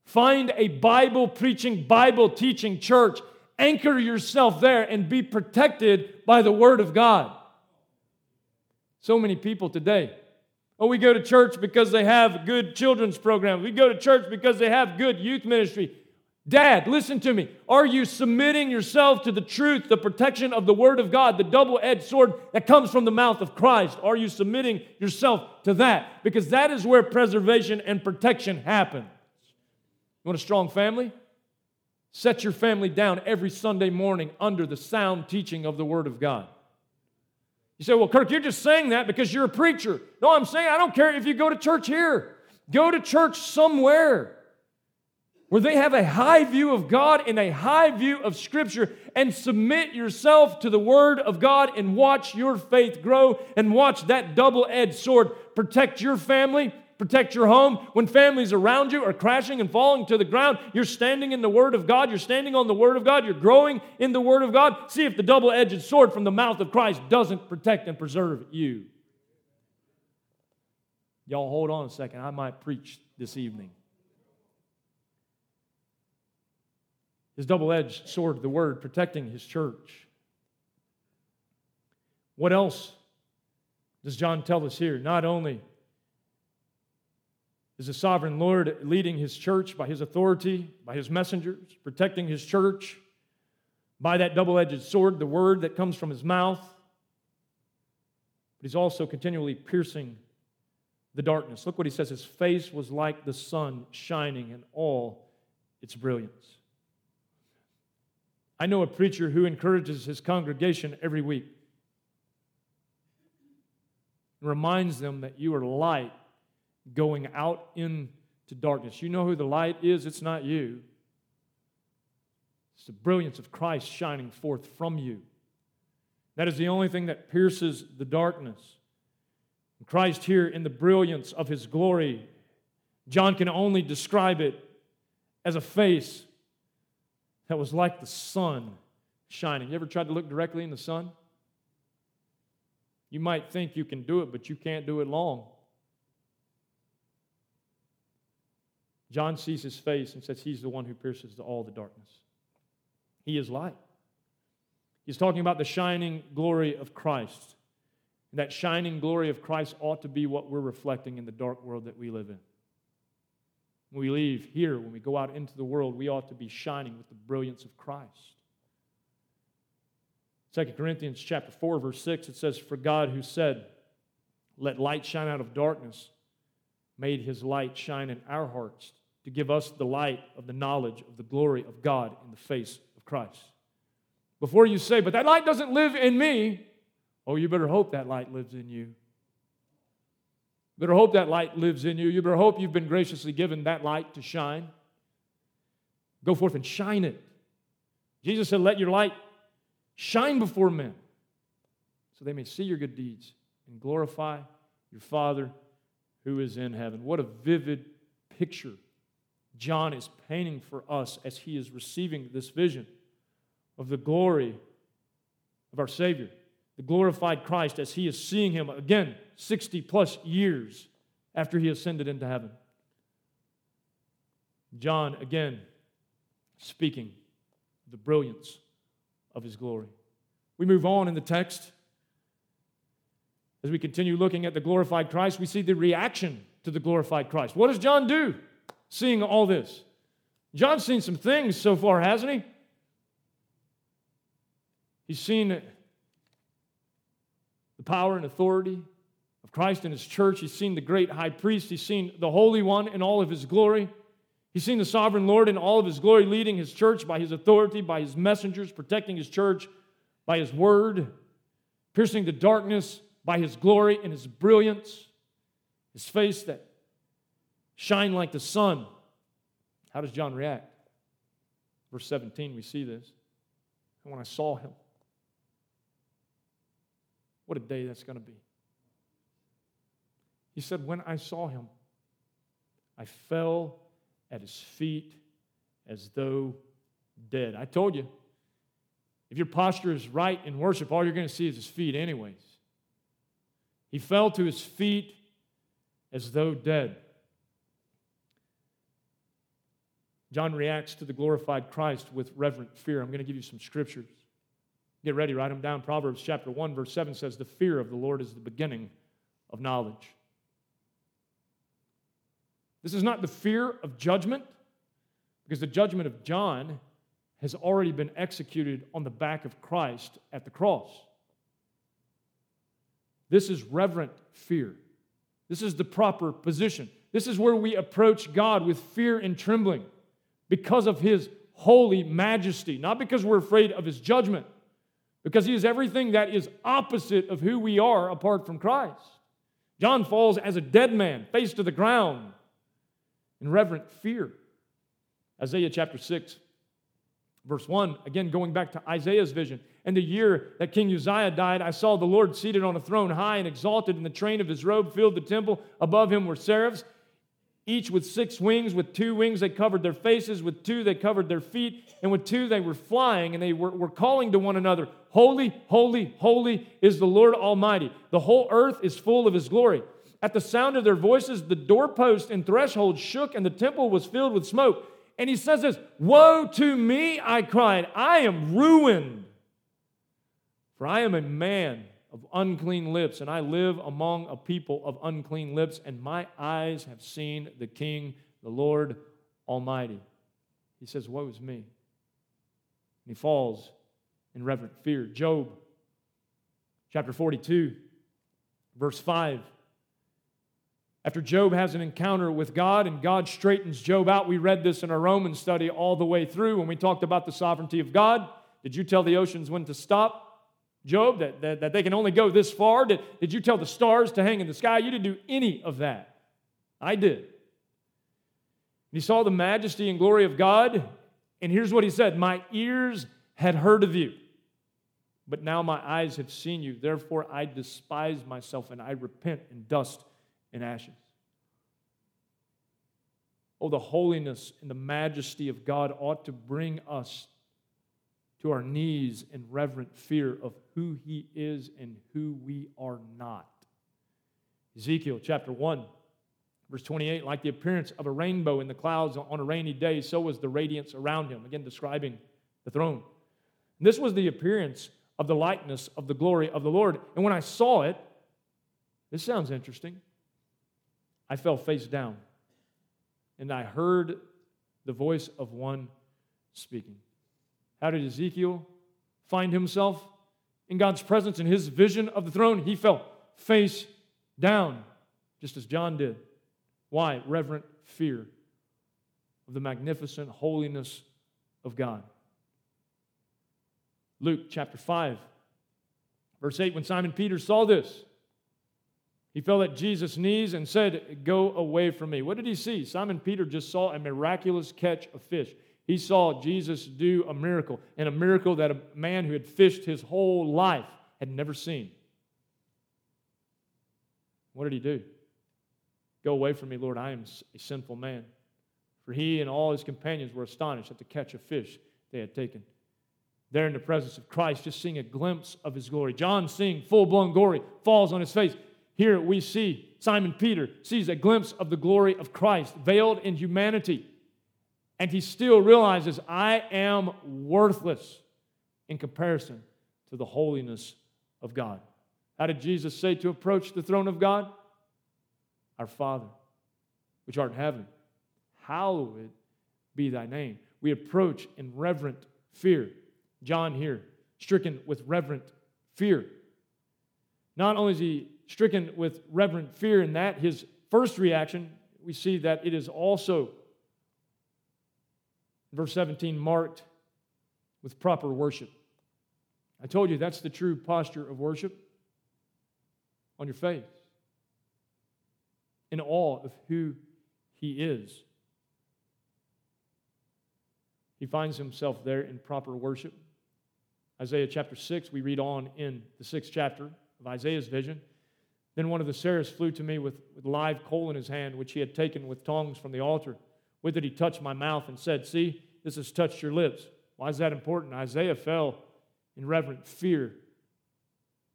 Find a Bible preaching, Bible teaching church. Anchor yourself there and be protected by the Word of God. So many people today. Oh, we go to church because they have good children's programs. We go to church because they have good youth ministry. Dad, listen to me. Are you submitting yourself to the truth, the protection of the Word of God, the double edged sword that comes from the mouth of Christ? Are you submitting yourself to that? Because that is where preservation and protection happen. You want a strong family? Set your family down every Sunday morning under the sound teaching of the Word of God. You say, well, Kirk, you're just saying that because you're a preacher. No, I'm saying I don't care if you go to church here, go to church somewhere where they have a high view of God and a high view of Scripture, and submit yourself to the Word of God and watch your faith grow and watch that double edged sword protect your family protect your home. When families around you are crashing and falling to the ground, you're standing in the Word of God. You're standing on the Word of God. You're growing in the Word of God. See if the double edged sword from the mouth of Christ doesn't protect and preserve you. Y'all hold on a second. I might preach this evening. His double edged sword, the Word, protecting His church. What else does John tell us here? Not only is the sovereign Lord leading his church by his authority, by his messengers, protecting his church by that double edged sword, the word that comes from his mouth. But he's also continually piercing the darkness. Look what he says his face was like the sun shining in all its brilliance. I know a preacher who encourages his congregation every week and reminds them that you are light going out into darkness. You know who the light is? It's not you. It's the brilliance of Christ shining forth from you. That is the only thing that pierces the darkness. Christ here in the brilliance of his glory, John can only describe it as a face that was like the sun shining. You ever tried to look directly in the sun? You might think you can do it, but you can't do it long. John sees his face and says he's the one who pierces all the darkness. He is light. He's talking about the shining glory of Christ. And that shining glory of Christ ought to be what we're reflecting in the dark world that we live in. When we leave here, when we go out into the world, we ought to be shining with the brilliance of Christ. 2 Corinthians chapter 4 verse 6 it says for God who said let light shine out of darkness made his light shine in our hearts to give us the light of the knowledge of the glory of God in the face of Christ. Before you say, but that light doesn't live in me, oh, you better hope that light lives in you. You better hope that light lives in you. You better hope you've been graciously given that light to shine. Go forth and shine it. Jesus said, Let your light shine before men so they may see your good deeds and glorify your Father who is in heaven. What a vivid picture John is painting for us as he is receiving this vision of the glory of our Savior, the glorified Christ, as he is seeing him again 60 plus years after he ascended into heaven. John, again, speaking the brilliance of his glory. We move on in the text. As we continue looking at the glorified Christ, we see the reaction to the glorified Christ. What does John do? Seeing all this. John's seen some things so far, hasn't he? He's seen the power and authority of Christ and his church. He's seen the great high priest. He's seen the Holy One in all of his glory. He's seen the sovereign Lord in all of his glory, leading his church by his authority, by his messengers, protecting his church by his word, piercing the darkness by his glory and his brilliance. His face that shine like the sun. How does John react? Verse 17, we see this. And when I saw him, what a day that's going to be. He said, When I saw him, I fell at his feet as though dead. I told you, if your posture is right in worship, all you're going to see is his feet, anyways. He fell to his feet as though dead. John reacts to the glorified Christ with reverent fear. I'm going to give you some scriptures. Get ready, write them down. Proverbs chapter 1, verse 7 says, The fear of the Lord is the beginning of knowledge. This is not the fear of judgment, because the judgment of John has already been executed on the back of Christ at the cross. This is reverent fear. This is the proper position. This is where we approach God with fear and trembling because of his holy majesty, not because we're afraid of his judgment, because he is everything that is opposite of who we are apart from Christ. John falls as a dead man, face to the ground, in reverent fear. Isaiah chapter 6, verse 1, again going back to Isaiah's vision. And the year that King Uzziah died, I saw the Lord seated on a throne, high and exalted, and the train of his robe filled the temple. Above him were seraphs each with six wings. With two wings they covered their faces, with two they covered their feet, and with two they were flying, and they were, were calling to one another, Holy, holy, holy is the Lord Almighty. The whole earth is full of his glory. At the sound of their voices, the doorpost and threshold shook, and the temple was filled with smoke. And he says this Woe to me, I cried, I am ruined, for I am a man of unclean lips, and I live among a people of unclean lips, and my eyes have seen the King, the Lord Almighty. He says, Woe is me. And he falls in reverent fear. Job, chapter 42, verse 5. After Job has an encounter with God and God straightens Job out, we read this in our Roman study all the way through when we talked about the sovereignty of God. Did you tell the oceans when to stop? Job, that, that, that they can only go this far? Did, did you tell the stars to hang in the sky? You didn't do any of that. I did. He saw the majesty and glory of God, and here's what he said My ears had heard of you, but now my eyes have seen you. Therefore, I despise myself and I repent in dust and ashes. Oh, the holiness and the majesty of God ought to bring us to our knees in reverent fear of who he is and who we are not. Ezekiel chapter 1, verse 28 like the appearance of a rainbow in the clouds on a rainy day, so was the radiance around him. Again, describing the throne. And this was the appearance of the likeness of the glory of the Lord. And when I saw it, this sounds interesting. I fell face down and I heard the voice of one speaking. How did Ezekiel find himself in God's presence in his vision of the throne? He fell face down, just as John did. Why? Reverent fear of the magnificent holiness of God. Luke chapter 5, verse 8 when Simon Peter saw this, he fell at Jesus' knees and said, Go away from me. What did he see? Simon Peter just saw a miraculous catch of fish. He saw Jesus do a miracle, and a miracle that a man who had fished his whole life had never seen. What did he do? Go away from me, Lord, I am a sinful man. For he and all his companions were astonished at the catch of fish they had taken. There in the presence of Christ, just seeing a glimpse of his glory. John, seeing full blown glory, falls on his face. Here we see Simon Peter sees a glimpse of the glory of Christ, veiled in humanity and he still realizes, I am worthless in comparison to the holiness of God. How did Jesus say to approach the throne of God? Our Father, which art in heaven, hallowed be thy name. We approach in reverent fear. John here, stricken with reverent fear. Not only is he stricken with reverent fear in that, his first reaction, we see that it is also Verse 17, marked with proper worship. I told you that's the true posture of worship on your face, in awe of who He is. He finds himself there in proper worship. Isaiah chapter 6, we read on in the sixth chapter of Isaiah's vision. Then one of the seraphs flew to me with, with live coal in his hand, which he had taken with tongs from the altar. With it, he touched my mouth and said, See, this has touched your lips. Why is that important? Isaiah fell in reverent fear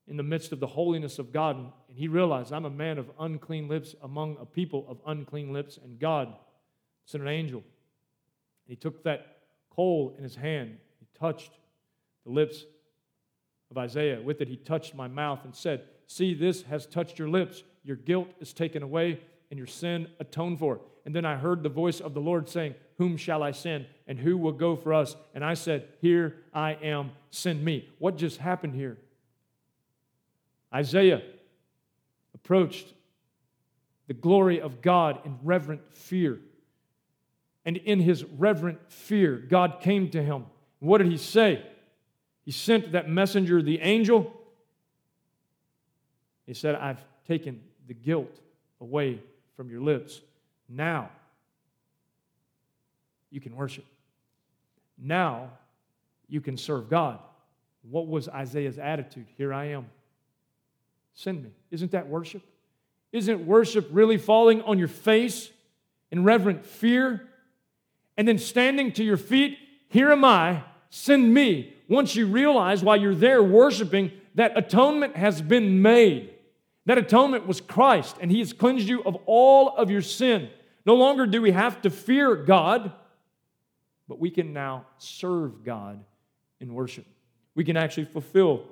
in the midst of the holiness of God, and he realized, I'm a man of unclean lips among a people of unclean lips, and God sent an angel he took that coal in his hand, he touched the lips of Isaiah. With it, he touched my mouth and said, See, this has touched your lips. Your guilt is taken away and your sin atoned for. And then I heard the voice of the Lord saying, Whom shall I send? And who will go for us? And I said, Here I am, send me. What just happened here? Isaiah approached the glory of God in reverent fear. And in his reverent fear, God came to him. What did he say? He sent that messenger, the angel. He said, I've taken the guilt away from your lips. Now you can worship. Now you can serve God. What was Isaiah's attitude? Here I am. Send me. Isn't that worship? Isn't worship really falling on your face in reverent fear and then standing to your feet? Here am I, send me. Once you realize while you're there worshiping that atonement has been made. That atonement was Christ, and He has cleansed you of all of your sin. No longer do we have to fear God, but we can now serve God in worship. We can actually fulfill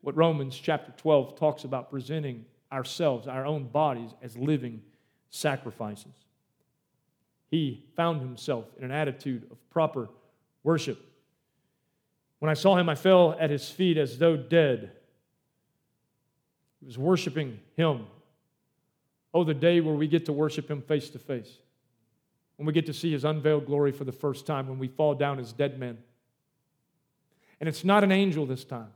what Romans chapter 12 talks about presenting ourselves, our own bodies, as living sacrifices. He found himself in an attitude of proper worship. When I saw him, I fell at his feet as though dead. He was worshiping him. Oh, the day where we get to worship him face to face. When we get to see his unveiled glory for the first time, when we fall down as dead men. And it's not an angel this time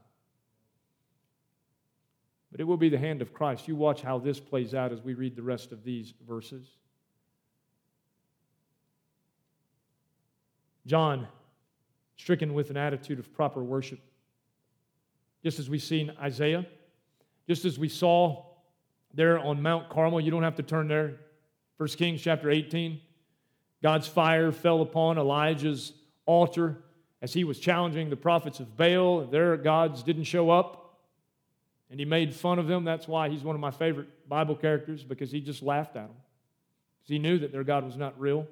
but it will be the hand of Christ. You watch how this plays out as we read the rest of these verses. John, stricken with an attitude of proper worship, just as we see in Isaiah, just as we saw there on Mount Carmel. You don't have to turn there. 1 Kings chapter 18. God's fire fell upon Elijah's altar as he was challenging the prophets of Baal. Their gods didn't show up and he made fun of them. That's why he's one of my favorite Bible characters because he just laughed at them. Because he knew that their God was not real.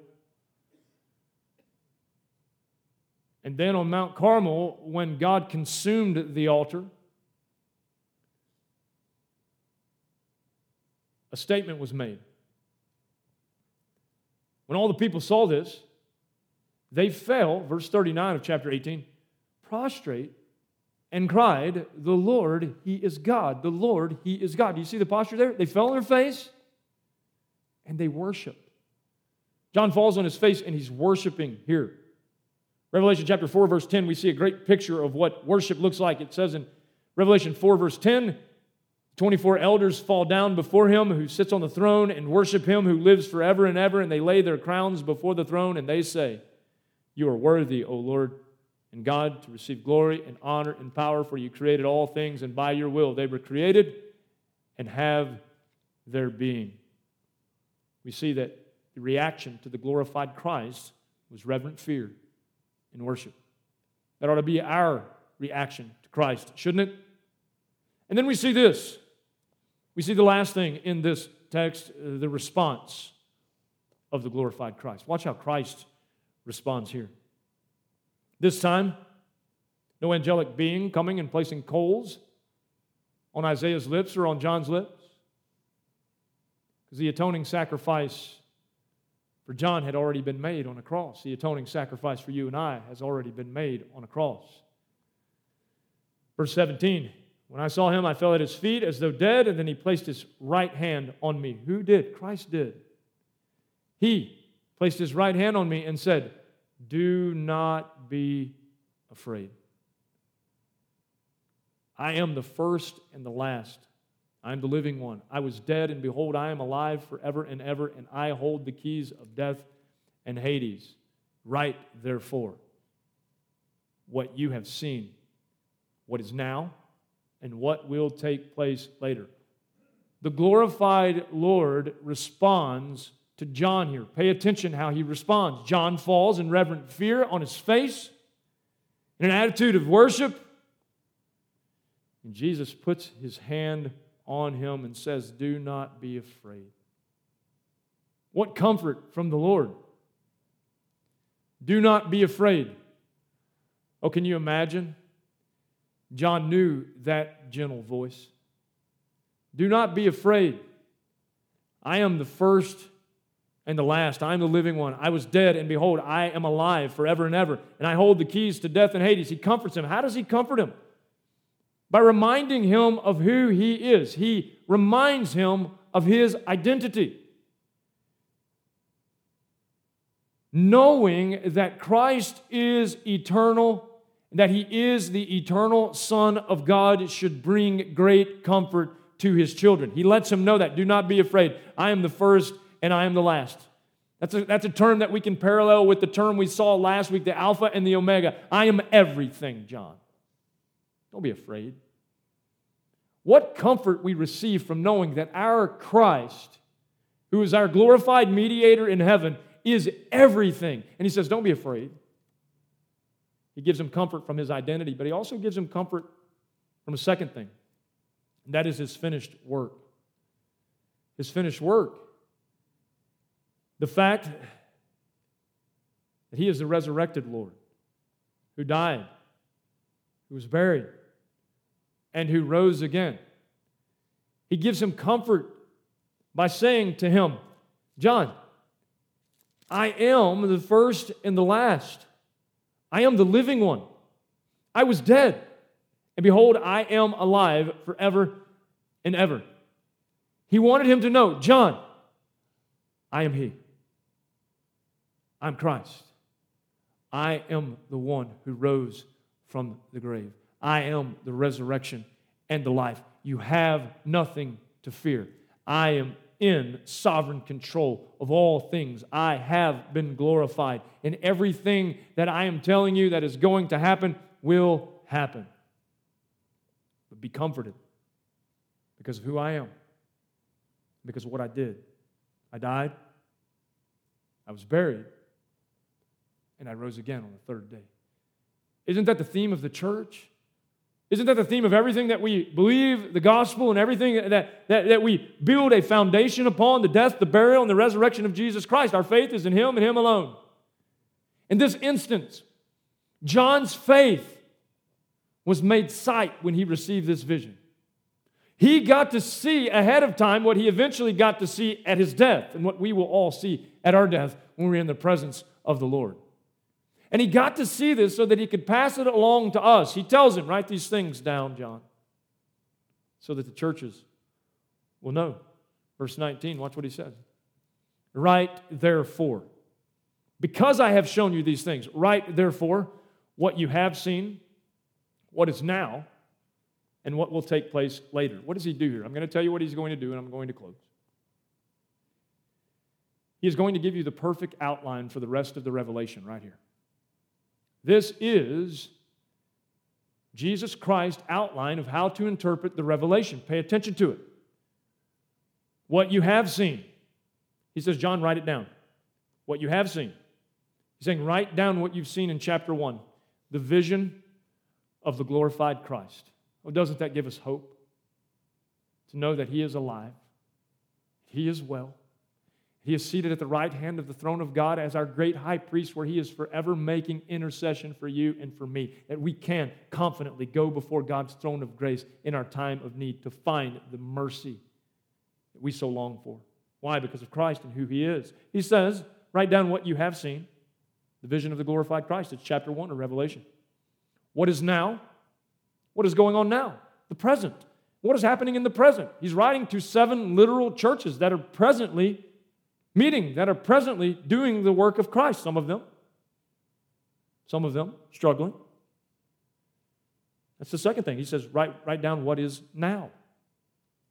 And then on Mount Carmel, when God consumed the altar, a statement was made. When all the people saw this, they fell, verse 39 of chapter 18, prostrate and cried, The Lord, He is God. The Lord, He is God. Do you see the posture there? They fell on their face and they worshiped. John falls on his face and he's worshiping here. Revelation chapter 4, verse 10, we see a great picture of what worship looks like. It says in Revelation 4, verse 10, 24 elders fall down before him who sits on the throne and worship him who lives forever and ever, and they lay their crowns before the throne and they say, You are worthy, O Lord and God to receive glory and honor and power, for you created all things, and by your will they were created and have their being. We see that the reaction to the glorified Christ was reverent fear and worship. That ought to be our reaction to Christ, shouldn't it? And then we see this. We see the last thing in this text uh, the response of the glorified Christ. Watch how Christ responds here. This time, no angelic being coming and placing coals on Isaiah's lips or on John's lips. Because the atoning sacrifice for John had already been made on a cross. The atoning sacrifice for you and I has already been made on a cross. Verse 17 When I saw him, I fell at his feet as though dead, and then he placed his right hand on me. Who did? Christ did. He placed his right hand on me and said, do not be afraid. I am the first and the last. I am the living one. I was dead, and behold, I am alive forever and ever, and I hold the keys of death and Hades. Write, therefore, what you have seen, what is now, and what will take place later. The glorified Lord responds to John here. Pay attention how he responds. John falls in reverent fear on his face, in an attitude of worship. And Jesus puts his hand on him and says, Do not be afraid. What comfort from the Lord. Do not be afraid. Oh, can you imagine? John knew that gentle voice. Do not be afraid. I am the first and the last. I am the living one. I was dead, and behold, I am alive forever and ever. And I hold the keys to death and Hades. He comforts him. How does he comfort him? By reminding him of who he is. He reminds him of his identity. Knowing that Christ is eternal, that he is the eternal Son of God, should bring great comfort to his children. He lets him know that. Do not be afraid. I am the first and I am the last. That's a, that's a term that we can parallel with the term we saw last week, the Alpha and the Omega. I am everything, John. Don't be afraid. What comfort we receive from knowing that our Christ, who is our glorified mediator in heaven, is everything. And he says, Don't be afraid. He gives him comfort from his identity, but he also gives him comfort from a second thing, and that is his finished work. His finished work. The fact that he is the resurrected Lord who died, who was buried, and who rose again. He gives him comfort by saying to him, John, I am the first and the last. I am the living one. I was dead, and behold, I am alive forever and ever. He wanted him to know, John, I am He. I'm Christ. I am the one who rose from the grave. I am the resurrection and the life. You have nothing to fear. I am in sovereign control of all things. I have been glorified, and everything that I am telling you that is going to happen will happen. But be comforted because of who I am, because of what I did. I died, I was buried, and I rose again on the third day. Isn't that the theme of the church? Isn't that the theme of everything that we believe, the gospel, and everything that, that, that we build a foundation upon the death, the burial, and the resurrection of Jesus Christ? Our faith is in Him and Him alone. In this instance, John's faith was made sight when he received this vision. He got to see ahead of time what he eventually got to see at his death and what we will all see at our death when we're in the presence of the Lord. And he got to see this so that he could pass it along to us. He tells him, Write these things down, John, so that the churches will know. Verse 19, watch what he says. Write therefore, because I have shown you these things, write therefore what you have seen, what is now, and what will take place later. What does he do here? I'm going to tell you what he's going to do, and I'm going to close. He is going to give you the perfect outline for the rest of the revelation right here. This is Jesus Christ's outline of how to interpret the revelation. Pay attention to it. What you have seen. He says, John, write it down. What you have seen. He's saying, write down what you've seen in chapter 1 the vision of the glorified Christ. Oh, doesn't that give us hope? To know that He is alive, He is well, he is seated at the right hand of the throne of God as our great high priest, where he is forever making intercession for you and for me, that we can confidently go before God's throne of grace in our time of need to find the mercy that we so long for. Why? Because of Christ and who he is. He says, write down what you have seen the vision of the glorified Christ. It's chapter 1 of Revelation. What is now? What is going on now? The present. What is happening in the present? He's writing to seven literal churches that are presently meeting that are presently doing the work of Christ, some of them. Some of them struggling. That's the second thing. He says, write, write down what is now.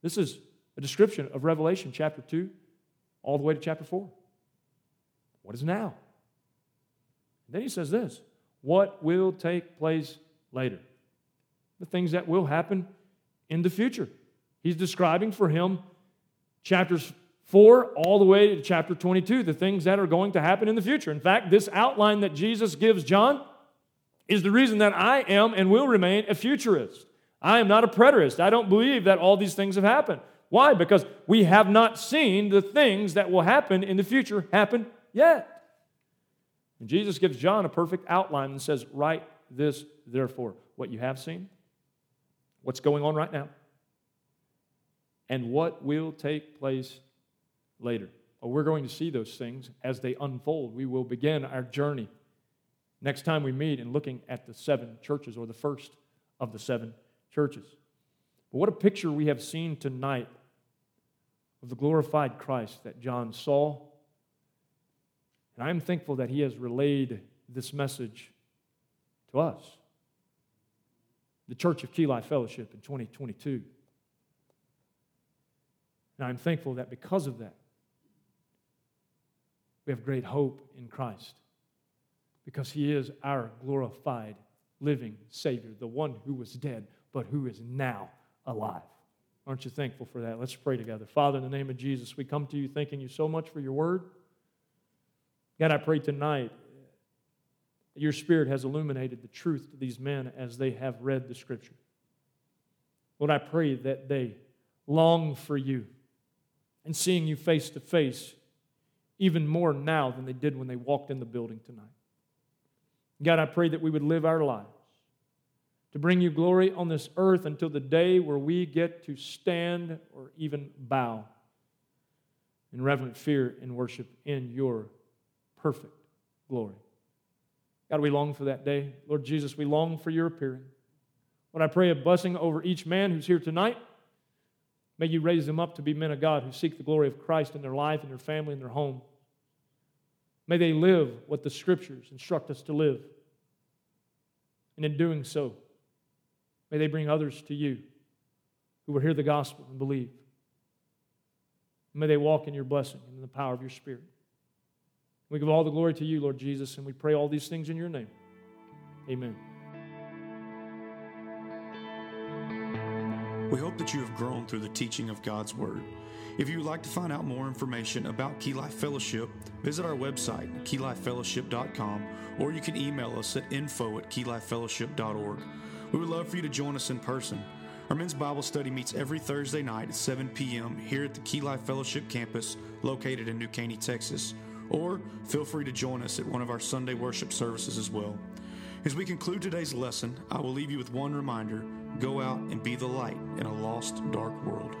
This is a description of Revelation chapter 2 all the way to chapter 4. What is now? And then he says this what will take place later? The things that will happen in the future. He's describing for him chapters 4 all the way to chapter 22, the things that are going to happen in the future. In fact, this outline that Jesus gives John is the reason that I am and will remain a futurist. I am not a preterist. I don't believe that all these things have happened. Why? Because we have not seen the things that will happen in the future happen yet. And Jesus gives John a perfect outline and says, Write this, therefore, what you have seen, what's going on right now, and what will take place later. Well, we're going to see those things as they unfold. We will begin our journey next time we meet in looking at the seven churches or the first of the seven churches. But what a picture we have seen tonight of the glorified Christ that John saw. And I'm thankful that he has relayed this message to us, the Church of Key Life Fellowship in 2022. And I'm thankful that because of that, we have great hope in Christ because he is our glorified living Savior, the one who was dead but who is now alive. Aren't you thankful for that? Let's pray together. Father, in the name of Jesus, we come to you thanking you so much for your word. God, I pray tonight that your Spirit has illuminated the truth to these men as they have read the Scripture. Lord, I pray that they long for you and seeing you face to face even more now than they did when they walked in the building tonight. God, I pray that we would live our lives to bring you glory on this earth until the day where we get to stand or even bow in reverent fear and worship in your perfect glory. God, we long for that day. Lord Jesus, we long for your appearing. Lord, I pray a blessing over each man who's here tonight. May you raise them up to be men of God who seek the glory of Christ in their life, in their family, in their home. May they live what the scriptures instruct us to live. And in doing so, may they bring others to you who will hear the gospel and believe. May they walk in your blessing and in the power of your Spirit. We give all the glory to you, Lord Jesus, and we pray all these things in your name. Amen. We hope that you have grown through the teaching of God's Word. If you would like to find out more information about Key Life Fellowship, visit our website, keylifefellowship.com, or you can email us at info at keylifefellowship.org. We would love for you to join us in person. Our men's Bible study meets every Thursday night at 7 p.m. here at the Key Life Fellowship campus located in New Caney, Texas. Or feel free to join us at one of our Sunday worship services as well. As we conclude today's lesson, I will leave you with one reminder go out and be the light in a lost, dark world.